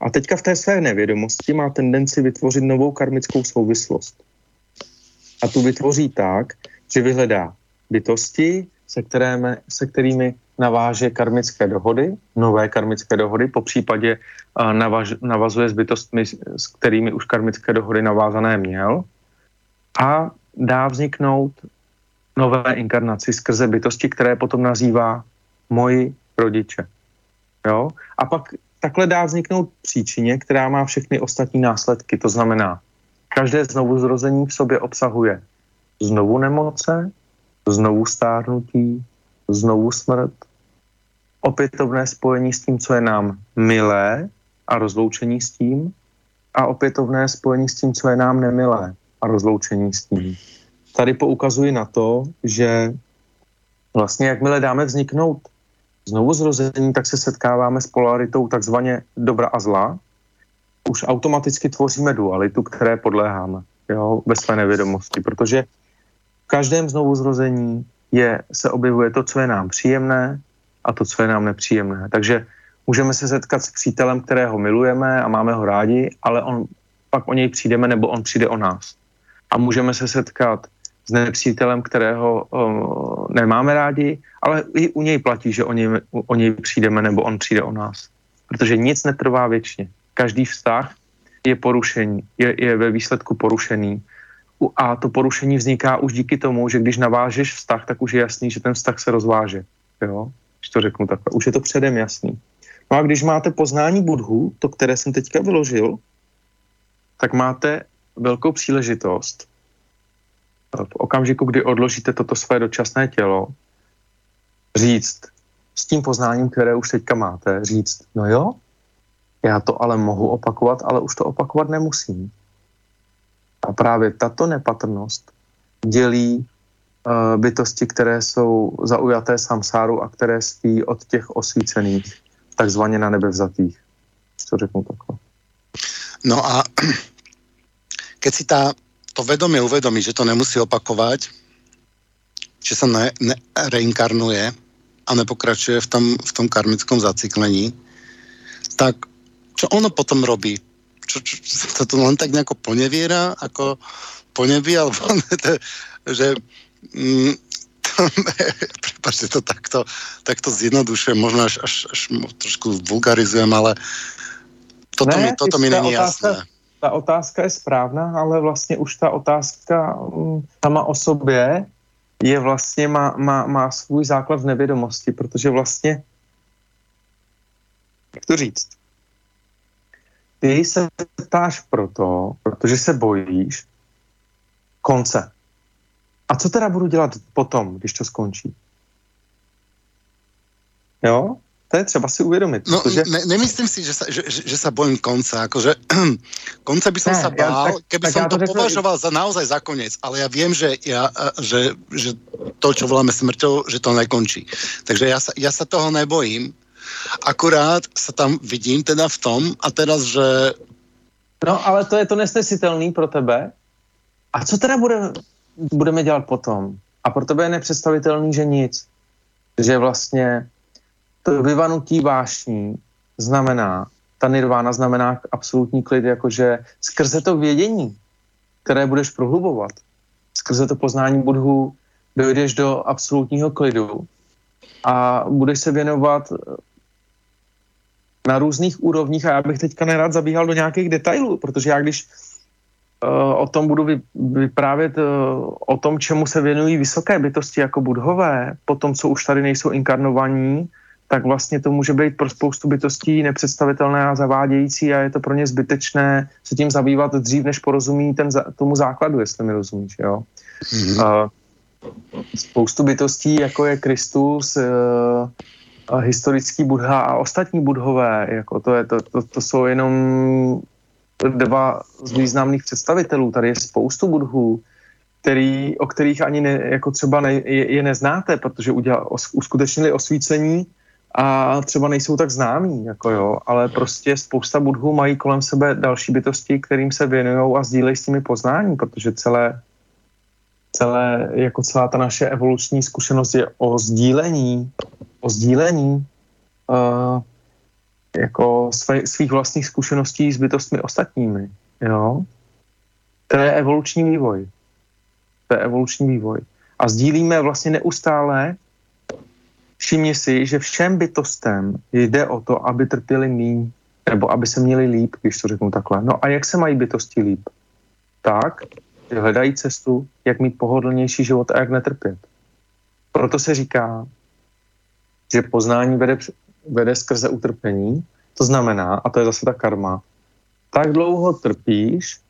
A teďka v té své nevědomosti má tendenci vytvořit novou karmickou souvislost. A tu vytvoří tak, že vyhledá bytosti, se, kterými, se kterými naváže karmické dohody, nové karmické dohody, po případě navaž, navazuje s bytostmi, s kterými už karmické dohody navázané měl a dá vzniknout nové inkarnaci skrze bytosti, které potom nazývá moji rodiče. Jo? A pak takhle dá vzniknout příčině, která má všechny ostatní následky. To znamená, každé znovu zrození v sobě obsahuje znovu nemoce, znovu stárnutí, znovu smrt, opětovné spojení s tím, co je nám milé a rozloučení s tím a opětovné spojení s tím, co je nám nemilé a rozloučení s tím. Tady poukazuji na to, že vlastně jakmile dáme vzniknout znovu zrození, tak se setkáváme s polaritou takzvaně dobra a zla. Už automaticky tvoříme dualitu, které podléháme jo, ve své nevědomosti, protože v každém znovu zrození je, se objevuje to, co je nám příjemné a to, co je nám nepříjemné. Takže můžeme se setkat s přítelem, kterého milujeme a máme ho rádi, ale on pak o něj přijdeme nebo on přijde o nás. A můžeme se setkat s nepřítelem, kterého uh, nemáme rádi, ale i u něj platí, že o něj, o něj přijdeme nebo on přijde o nás. Protože nic netrvá věčně. Každý vztah je porušení, je, je ve výsledku porušený. A to porušení vzniká už díky tomu, že když navážeš vztah, tak už je jasný, že ten vztah se rozváže. Jo? Když to řeknu takhle. Už je to předem jasný. No a když máte poznání budhu, to, které jsem teďka vyložil, tak máte velkou příležitost v okamžiku, kdy odložíte toto své dočasné tělo, říct s tím poznáním, které už teďka máte, říct, no jo, já to ale mohu opakovat, ale už to opakovat nemusím. A právě tato nepatrnost dělí uh, bytosti, které jsou zaujaté samsáru a které spí od těch osvícených, takzvaně na nebe vzatých. To řeknu takhle. No a keď si tá, to vedomie uvedomí, že to nemusí opakovať, že sa ne, ne, reinkarnuje a nepokračuje v tom, v tom karmickom zaciklení, tak čo ono potom robí? Čo, čo, sa to len tak nejako poneviera, ako ponebí, alebo to, že mm, prepačte to takto, takto zjednodušujem, možno až, až, až trošku vulgarizujem, ale toto ne, mi, toto mi není jasné. ta otázka je správná, ale vlastně už ta otázka mm, sama o sobě je vlastně, má, má, má svůj základ v nevědomosti, protože vlastně, jak to říct, ty se ptáš proto, protože se bojíš konce. A co teda budu dělat potom, když to skončí? Jo? To je třeba si uvědomit. No, protože... ne, nemyslím si, že sa, že, že, že sa bojím konca. Akože, konca by som ne, sa bál, ja, tak, keby tak som to, to považoval za naozaj za koniec. Ale ja viem, že, ja, že, že to, čo voláme smrťou, že to nekončí. Takže ja sa, ja sa toho nebojím. Akurát sa tam vidím teda v tom a teraz, že... No, ale to je to nesnesitelný pro tebe. A co teda bude, budeme dělat potom? A pro tebe je nepředstavitelný, že nic. Že vlastně to vyvanutí vášní znamená, ta nirvána znamená absolutní klid, jakože skrze to vědění, které budeš prohlubovat, skrze to poznání budhu dojdeš do absolutního klidu a budeš se věnovat na různých úrovních a já bych teďka nerad zabíhal do nějakých detailů, protože já když uh, o tom budu vyprávět uh, o tom, čemu se věnují vysoké bytosti jako budhové, po tom, co už tady nejsou inkarnovaní, tak vlastně to může být pro spoustu bytostí nepředstavitelné a zavádějící a je to pro ně zbytečné se tím zabývat dřív, než porozumí ten, tomu základu, jestli mi rozumíš, jo. Mm-hmm. Uh, spoustu bytostí, jako je Kristus, uh, historický Budha a ostatní budhové, jako to, je, to, to, to jsou jenom dva z významných představitelů. Tady je spoustu budhů, který, o kterých ani ne, jako třeba ne, je, je neznáte, protože udělal, uskutečnili osvícení a třeba nejsou tak známí, jako jo, ale prostě spousta budhů mají kolem sebe další bytosti, kterým se věnují a sdílejí s nimi poznání, protože celé, celé, jako celá ta naše evoluční zkušenost je o sdílení, o sdílení uh, jako své, svých vlastních zkušeností s bytostmi ostatními, jo. To je evoluční vývoj. To je evoluční vývoj. A sdílíme vlastně neustále Všimni si, že všem bytostem jde o to, aby trpěli míň, nebo aby se měli líp, když to řeknu takhle. No a jak se mají bytosti líp? Tak, že hledají cestu, jak mít pohodlnější život a jak netrpět. Proto se říká, že poznání vede, vede skrze utrpení, to znamená, a to je zase ta karma, tak dlouho trpíš,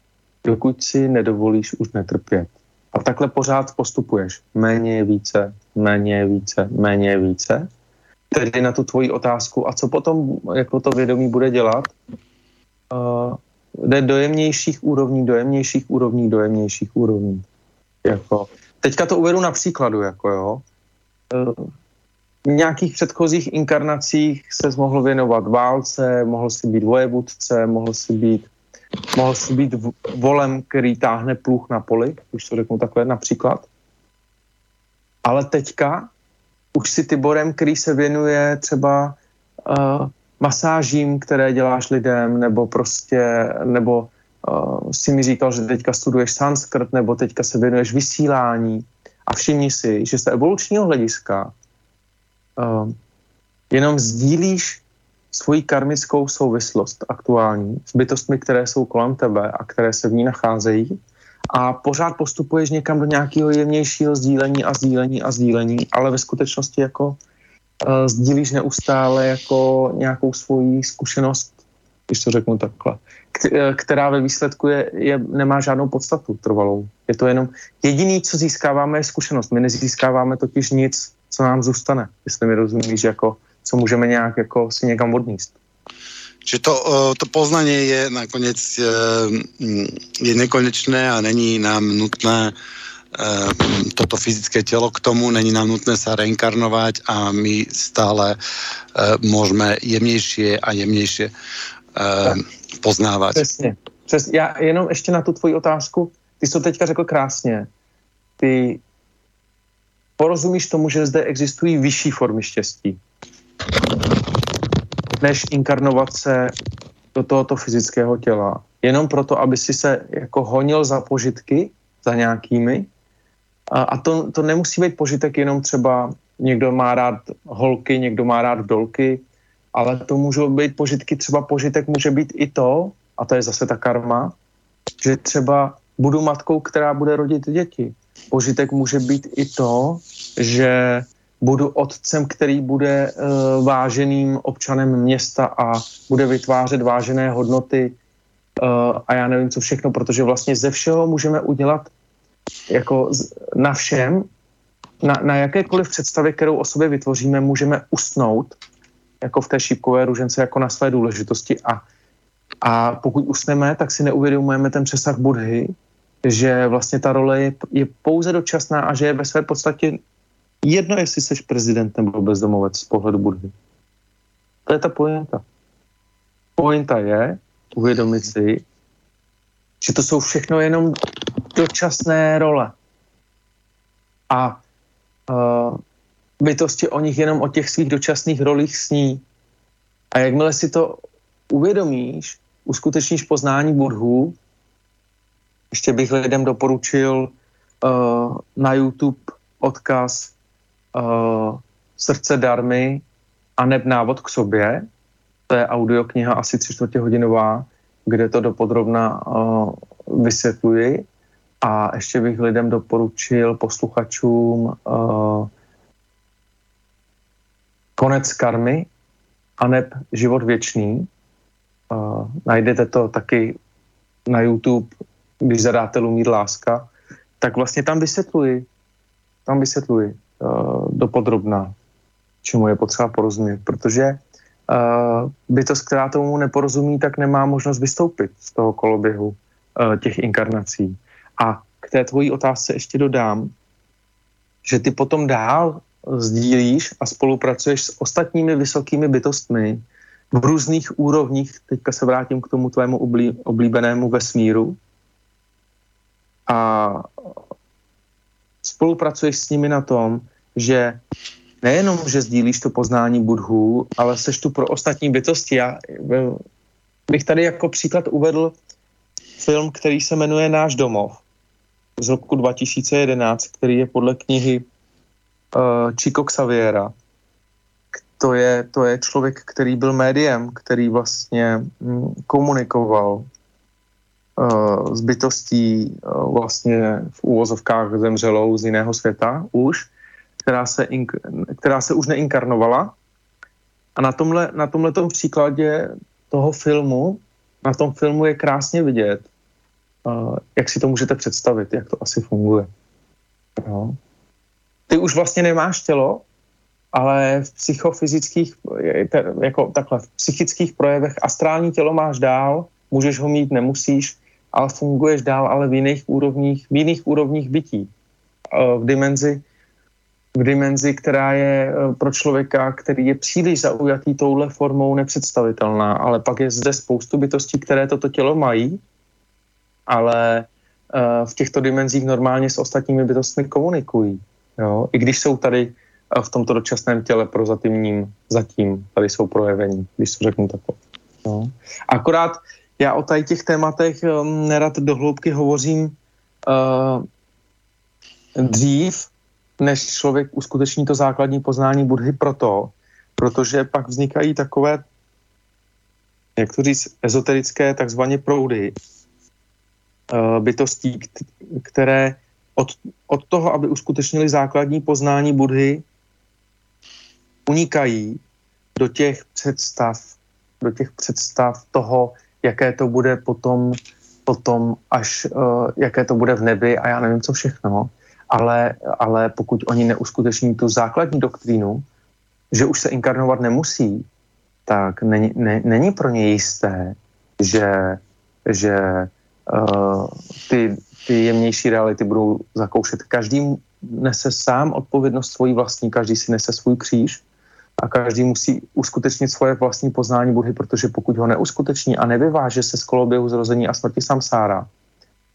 dokud si nedovolíš už netrpět. A takhle pořád postupuješ. Méně je více, méně je více, méně je více. Tedy na tu tvoji otázku, a co potom jako to vědomí bude dělat, uh, jde do jemnějších úrovní, do jemnějších úrovní, do jemnějších úrovní. Jako, teďka to uvedu na příkladu, jako jo. Uh, v nějakých předchozích inkarnacích se mohl věnovat válce, mohl si být vojevůdce, mohl si být mohl si být volem, který táhne pluch na poli, už to řeknu takhle například. Ale teďka už si Tiborem, který se věnuje třeba uh, masážím, které děláš lidem, nebo prostě, nebo uh, si mi říkal, že teďka studuješ sanskrt, nebo teďka se věnuješ vysílání. A všimni si, že z evolučního hlediska uh, jenom sdílíš svoji karmickou souvislost aktuální s bytostmi, které jsou kolem tebe a které se v ní nacházejí a pořád postupuješ někam do nějakého jemnějšího sdílení a sdílení a sdílení, ale ve skutečnosti jako uh, sdílíš neustále jako nějakou svoji zkušenost, když to řeknu takhle, eh, která ve výsledku je, je, nemá žádnou podstatu trvalou. Je to jenom jediný, co získáváme, je zkušenost. My nezískáváme totiž nic, co nám zůstane, jestli mi rozumíš, jako co můžeme nějak jako si někam odníst. Že to, to poznanie je nakonec je nekonečné a není nám nutné toto fyzické tělo k tomu, není nám nutné sa reinkarnovať a my stále môžeme jemnějšie a jemnějšie poznávat. Přesně. Přesně. Já jenom ještě na tu tvoji otázku, ty jsi to teďka řekl krásně. Ty porozumíš tomu, že zde existují vyšší formy štěstí, než inkarnovat se do tohoto fyzického těla. Jenom proto, aby si se jako honil za požitky, za nějakými. A, to, to nemusí být požitek jenom třeba někdo má rád holky, někdo má rád dolky, ale to můžou být požitky, třeba požitek může být i to, a to je zase ta karma, že třeba budu matkou, která bude rodit děti. Požitek může být i to, že budu otcem, který bude uh, váženým občanem města a bude vytvářet vážené hodnoty uh, a já nevím co všechno, protože vlastně ze všeho můžeme udělat jako na všem, na, na jakékoliv představě, kterou o sobě vytvoříme, můžeme usnout jako v té šípkové ružence, jako na své důležitosti a, a pokud usneme, tak si neuvědomujeme ten přesah Budhy, že vlastně ta role je, je pouze dočasná a že je ve své podstatě jedno, jestli jsi prezident nebo bezdomovec z pohledu Budhy. To je ta pointa. Pointa je uvědomit si, že to jsou všechno jenom dočasné role. A uh, bytosti o nich jenom o těch svých dočasných rolích sní. A jakmile si to uvědomíš, uskutečníš poznání budhů, ještě bych lidem doporučil uh, na YouTube odkaz uh, Srdce darmy a neb návod k sobě. To je audiokniha asi tři čtvrtě hodinová, kde to dopodrobna uh, vysvětluji. A ještě bych lidem doporučil posluchačům uh, Konec karmy a neb život věčný. Uh, najdete to taky na YouTube, když zadáte Lumír Láska, tak vlastně tam vysvětluji, tam vysvětluji uh, dopodrobná, čemu je potřeba porozumět, protože uh, bytost, která tomu neporozumí, tak nemá možnost vystoupit z toho koloběhu uh, těch inkarnací. A k té tvojí otázce ještě dodám, že ty potom dál sdílíš a spolupracuješ s ostatními vysokými bytostmi v různých úrovních, teďka se vrátím k tomu tvému oblí, oblíbenému vesmíru, a spolupracuješ s nimi na tom, že nejenom, že sdílíš to poznání budhů, ale seš tu pro ostatní bytosti. Já bych tady jako příklad uvedl film, který se jmenuje Náš domov z roku 2011, který je podle knihy uh, Chico Xaviera. To je, to je člověk, který byl médiem, který vlastně mm, komunikoval uh, s bytostí uh, vlastně v úvozovkách zemřelou z jiného světa už, která se, ink, která se už neinkarnovala. A na tomhle, na tomhle tom příkladě toho filmu, na tom filmu je krásně vidět, jak si to můžete představit, jak to asi funguje. No ty už vlastně nemáš tělo, ale v psychofyzických, jako takhle, v psychických projevech astrální tělo máš dál, můžeš ho mít, nemusíš, ale funguješ dál, ale v jiných úrovních, v jiných úrovních bytí. V dimenzi, v dimenzi, která je e, pro člověka, který je příliš zaujatý touhle formou nepředstavitelná, ale pak je zde spoustu bytostí, které toto tělo mají, ale e, v těchto dimenzích normálně s ostatními bytostmi komunikují. Jo? I když jsou tady eh, v tomto dočasném těle prozatímním zatím, tady jsou projevení, když to řeknu takhle. Jo? Akorát já o tady těch tématech um, nerad do hloubky hovořím uh, dřív, než člověk uskuteční to základní poznání Budhy proto, protože pak vznikají takové, jak to říct, ezoterické takzvané proudy bytostí, které od, od toho, aby uskutečnili základní poznání Budhy, unikají do těch představ, do těch představ toho, jaké to bude potom, potom až uh, jaké to bude v nebi a já nevím, co všechno. Ale, ale pokud oni neuskuteční tu základní doktrínu, že už se inkarnovat nemusí, tak není, ne, není pro ně jisté, že, že ty, ty jemnější reality budou zakoušet. Každý nese sám odpovědnost svojí vlastní, každý si nese svůj kříž a každý musí uskutečnit svoje vlastní poznání Budhy, protože pokud ho neuskuteční a nevyváže se z koloběhu zrození a smrti samsára,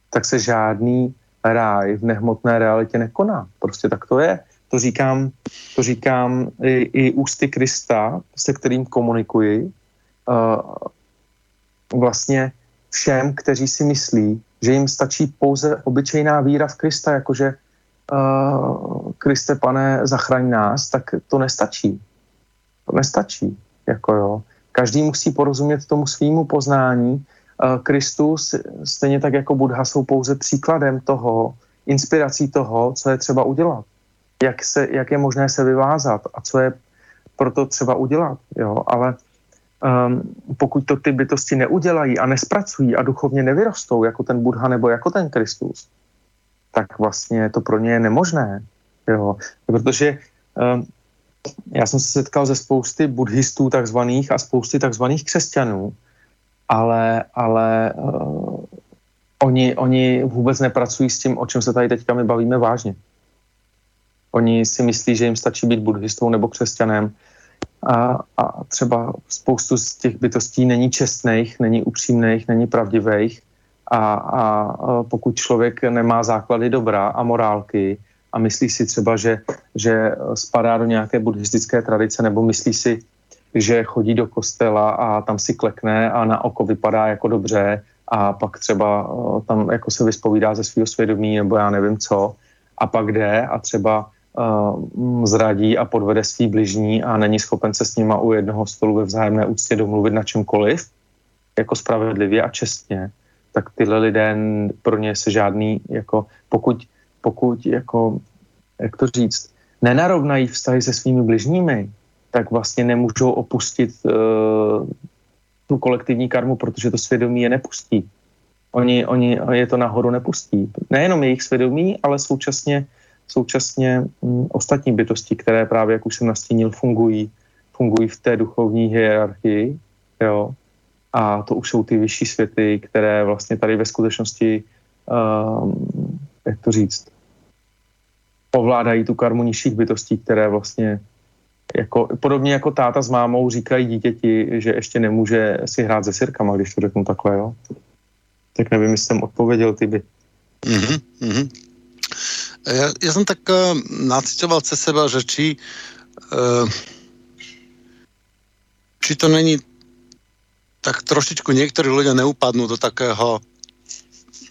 tak se žádný ráj v nehmotné realitě nekoná. Prostě tak to je. To říkám, to říkám i, i ústy Krista, se kterým komunikuji, uh, vlastně všem, kteří si myslí, že jim stačí pouze obyčejná víra v Krista, jakože uh, Kriste, pane, zachraň nás, tak to nestačí. To nestačí. Jako jo. Každý musí porozumět tomu svýmu poznání. Uh, Kristus, stejně tak jako Buddha, jsou pouze příkladem toho, inspirací toho, co je třeba udělat. Jak, se, jak je možné se vyvázat a co je proto třeba udělat. Jo. Ale pokud to ty bytosti neudělají a nespracují a duchovně nevyrostou, jako ten Buddha nebo jako ten Kristus, tak vlastně to pro ně je nemožné. Jo. Protože um, já jsem se setkal ze spousty buddhistů takzvaných a spousty takzvaných křesťanů, ale, ale uh, oni, oni vůbec nepracují s tím, o čem se tady teďka my bavíme vážně. Oni si myslí, že jim stačí být buddhistou nebo křesťanem a, a třeba spoustu z těch bytostí není čestných, není upřímných, není pravdivých. A, a pokud člověk nemá základy dobra a morálky a myslí si třeba, že, že spadá do nějaké buddhistické tradice nebo myslí si, že chodí do kostela a tam si klekne a na oko vypadá jako dobře a pak třeba tam jako se vyspovídá ze svého svědomí nebo já nevím co a pak jde a třeba zradí a podvede svý bližní a není schopen se s nima u jednoho stolu ve vzájemné úctě domluvit na čemkoliv, jako spravedlivě a čestně, tak tyhle lidé pro ně se žádný, jako pokud, pokud jako, jak to říct, nenarovnají vztahy se svými bližními, tak vlastně nemůžou opustit uh, tu kolektivní karmu, protože to svědomí je nepustí. Oni, oni je to nahoru nepustí. Nejenom jejich svědomí, ale současně současně mm, ostatní bytosti, které právě, jak už jsem nastínil, fungují, fungují v té duchovní hierarchii, jo, a to už jsou ty vyšší světy, které vlastně tady ve skutečnosti, um, jak to říct, ovládají tu karmu nižších bytostí, které vlastně jako, podobně jako táta s mámou říkají dítěti, že ještě nemůže si hrát se sirkama, když to řeknu takhle, jo. Tak nevím, jestli jsem odpověděl ty by. Mm-hmm, mm-hmm. Ja, ja som tak uh, nacitoval cez seba, že či uh, či to není tak trošičku niektorí ľudia neupadnú do takého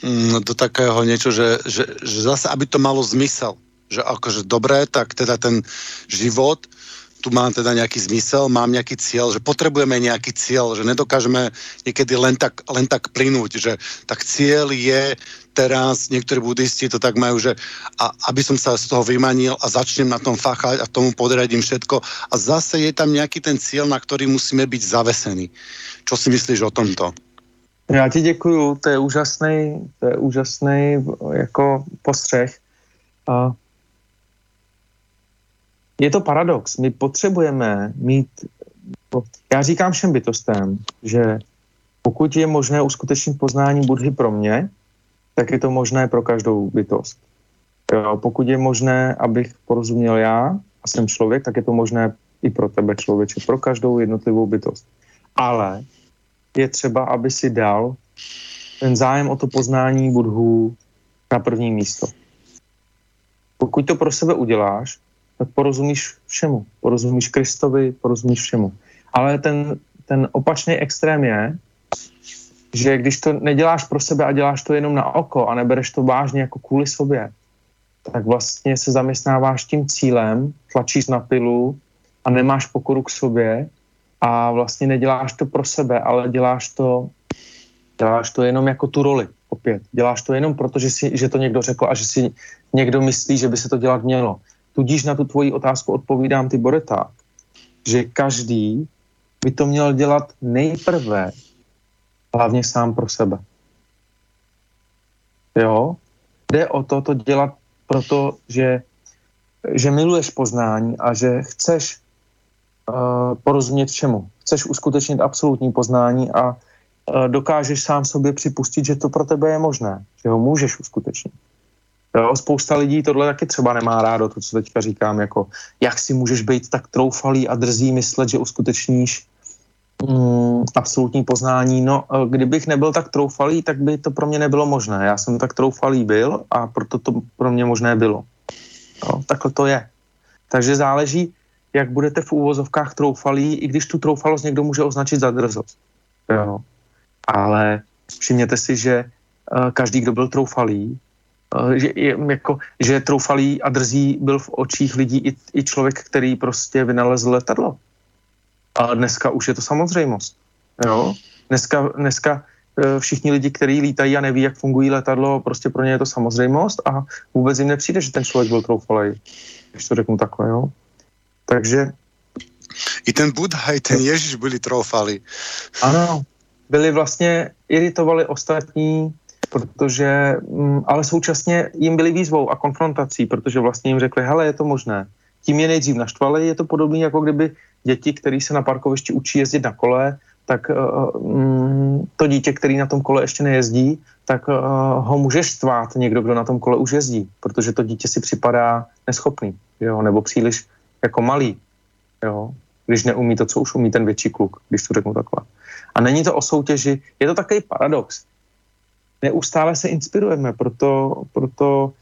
um, do takého niečo, že, že, že zase, aby to malo zmysel. Že akože dobré, tak teda ten život tu mám teda nejaký zmysel, mám nejaký cieľ, že potrebujeme nejaký cieľ, že nedokážeme niekedy len tak, len tak plynúť, že tak cieľ je teraz, niektorí buddhisti to tak majú, že a, aby som sa z toho vymanil a začnem na tom fachať a tomu podradím všetko a zase je tam nejaký ten cieľ, na ktorý musíme byť zavesení. Čo si myslíš o tomto? Já ti děkuju, to je úžasný, to je úžasný jako postřeh. A je to paradox. My potřebujeme mít, já říkám všem bytostem, že pokud je možné uskutečnit poznání Budhy pro mě, tak je to možné pro každou bytost. Jo, pokud je možné, abych porozuměl já a jsem člověk, tak je to možné i pro tebe člověče, pro každou jednotlivou bytost. Ale je třeba, aby si dal ten zájem o to poznání Budhu na první místo. Pokud to pro sebe uděláš, tak porozumíš všemu. Porozumíš Kristovi, porozumíš všemu. Ale ten, ten opačný extrém je, že když to neděláš pro sebe a děláš to jenom na oko a nebereš to vážně jako kvůli sobě, tak vlastně se zaměstnáváš tím cílem, tlačíš na pilu a nemáš pokoru k sobě a vlastně neděláš to pro sebe, ale děláš to, děláš to jenom jako tu roli opět. Děláš to jenom proto, že, si, že to někdo řekl a že si někdo myslí, že by se to dělat mělo. Tudíž na tu tvoji otázku odpovídám ty Boreta, že každý by to měl dělat nejprve hlavně sám pro sebe. Jo? Jde o to, to dělat proto, že, že miluješ poznání a že chceš uh, porozumět všemu. Chceš uskutečnit absolutní poznání a, dokážeš sám sobě připustit, že to pro tebe je možné, že ho můžeš uskutečnit. Jo, spousta lidí tohle taky třeba nemá rádo, to, co teďka říkám, jako jak si můžeš být tak troufalý a drzý myslet, že uskutečníš mm, absolutní poznání. No, kdybych nebyl tak troufalý, tak by to pro mě nebylo možné. Já jsem tak troufalý byl a proto to pro mě možné bylo. Jo, takhle to je. Takže záleží, jak budete v úvozovkách troufalí, i když tu troufalost někdo může označit za drzost. Jo. Ale všimněte si, že uh, každý, kdo byl troufalý, že, je, jako, že troufalý a drzí byl v očích lidí i, i člověk, který prostě vynalezl letadlo. A dneska už je to samozřejmost. Jo? Dneska, dneska uh, všichni lidi, kteří lítají a neví, jak fungují letadlo, prostě pro ně je to samozřejmost a vůbec jim nepřijde, že ten člověk byl troufalý. Když to řeknu takhle, jo. Takže... I ten Buddha, i ten Ježíš byli troufali. Ano, byli vlastně, iritovali ostatní, protože, mm, ale současně jim byli výzvou a konfrontací, protože vlastně jim řekli, hele, je to možné. Tím je nejdřív naštvali, je to podobné, jako kdyby děti, které se na parkovišti učí jezdit na kole, tak uh, to dítě, který na tom kole ještě nejezdí, tak uh, ho může štvát někdo, kdo na tom kole už jezdí, protože to dítě si připadá neschopný, jo, nebo příliš jako malý, jo, když neumí to, co už umí ten větší kluk, když to řeknu takhle. A není to o soutěži, je to takový paradox. Neustále se inspirujeme, proto, proto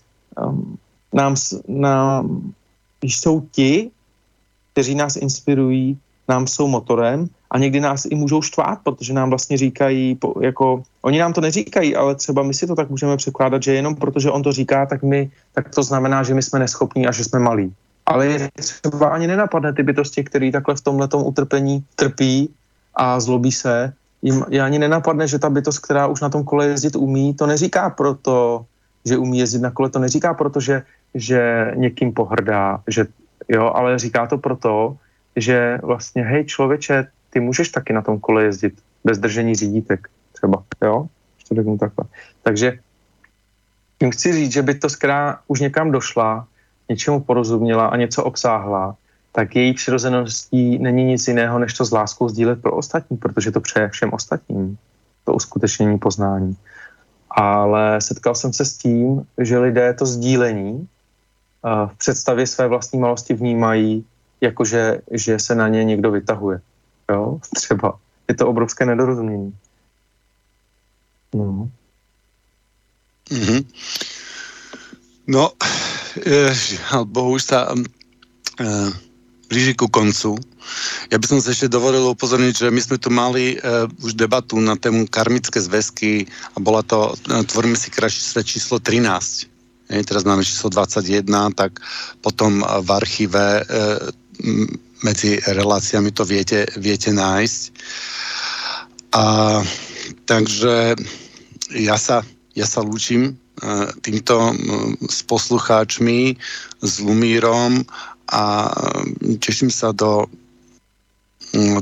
um, nám, nám, jsou ti, kteří nás inspirují, nám jsou motorem a někdy nás i můžou štvát, protože nám vlastně říkají, jako, oni nám to neříkají, ale třeba my si to tak můžeme překládat, že jenom protože on to říká, tak, my, tak to znamená, že my jsme neschopní a že jsme malí. Ale třeba ani nenapadne ty bytosti, které takhle v tomhle utrpení trpí a zlobí se, jim je ani nenapadne, že ta bytost, která už na tom kole jezdit umí, to neříká proto, že umí jezdit na kole, to neříká proto, že, že někým pohrdá, že, jo, ale říká to proto, že vlastně, hej člověče, ty můžeš taky na tom kole jezdit bez držení řídítek třeba, jo, to řeknu takhle. Takže tím chci říct, že bytost, která už někam došla, něčemu porozuměla a něco obsáhla, tak její přirozeností není nic jiného, než to s láskou sdílet pro ostatní, protože to přeje všem ostatním, to uskutečnění poznání. Ale setkal jsem se s tím, že lidé to sdílení v představě své vlastní malosti vnímají, jakože že se na ně někdo vytahuje. Jo? Třeba. Je to obrovské nedorozumění. No. Mm-hmm. No, je, bohu už sa uh, blíži ku koncu. Ja by som sa ešte dovolil upozorniť, že my sme tu mali uh, už debatu na tému karmické zväzky a bola to, uh, tvoríme si krajší svet číslo 13. Je, teraz máme číslo 21, tak potom v archíve uh, medzi reláciami to viete, viete nájsť. A takže ja sa, ja sa lúčim týmto s poslucháčmi, s Lumírom a teším sa do,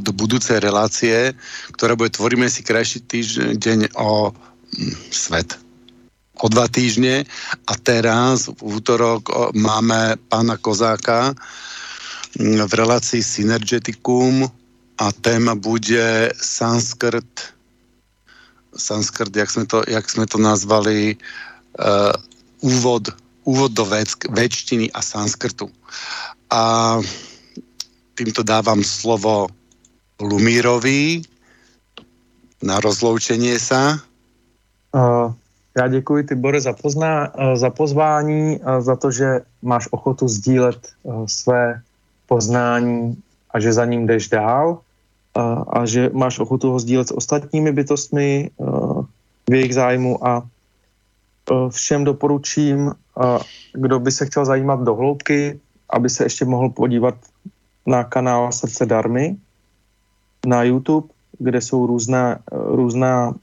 do budúcej relácie, ktorá bude Tvoríme si krajší týždeň o svet o dva týždne a teraz v útorok máme pána Kozáka v relácii Synergeticum a téma bude sanskrt sanskrt, jak sme to, jak sme to nazvali uh, úvod úvod do väčštiny a sanskrtu. A týmto dávam slovo Lumírovi na rozloučenie sa. Uh, já děkuji, Tibore, za, pozná, uh, za pozvání, uh, za to, že máš ochotu sdílet uh, své poznání a že za ním jdeš dál a, a že máš ochotu ho sdílet s ostatními bytostmi uh, v jejich zájmu a všem doporučím kdo by se chtěl zajímat do hloubky, aby se ještě mohl podívat na kanál Srdce Darmy na YouTube, kde jsou různé, různé, mm,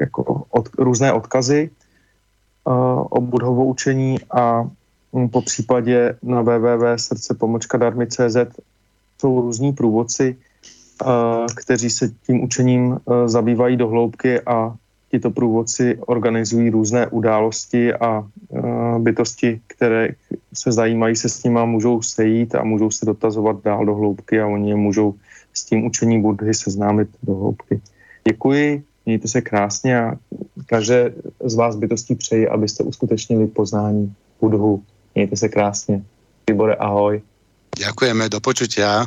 jako od, různé odkazy uh, o budhovo učení a um, po případě na www.srdcepomočkadarmy.cz jsou různí průvodci, kteří se tím učením zabývají do hloubky a tito průvodci organizují různé události a uh, bytosti, které se zajímají se s nima, můžou sejít a můžou se dotazovat dál do hloubky a oni je můžou s tím učením Budhy seznámit do hloubky. Děkuji Mějte se krásně a každé z vás bytostí přeji, abyste uskutečnili poznání Budhu. Mějte se krásně. Tibore, ahoj. Ďakujeme, do počutia.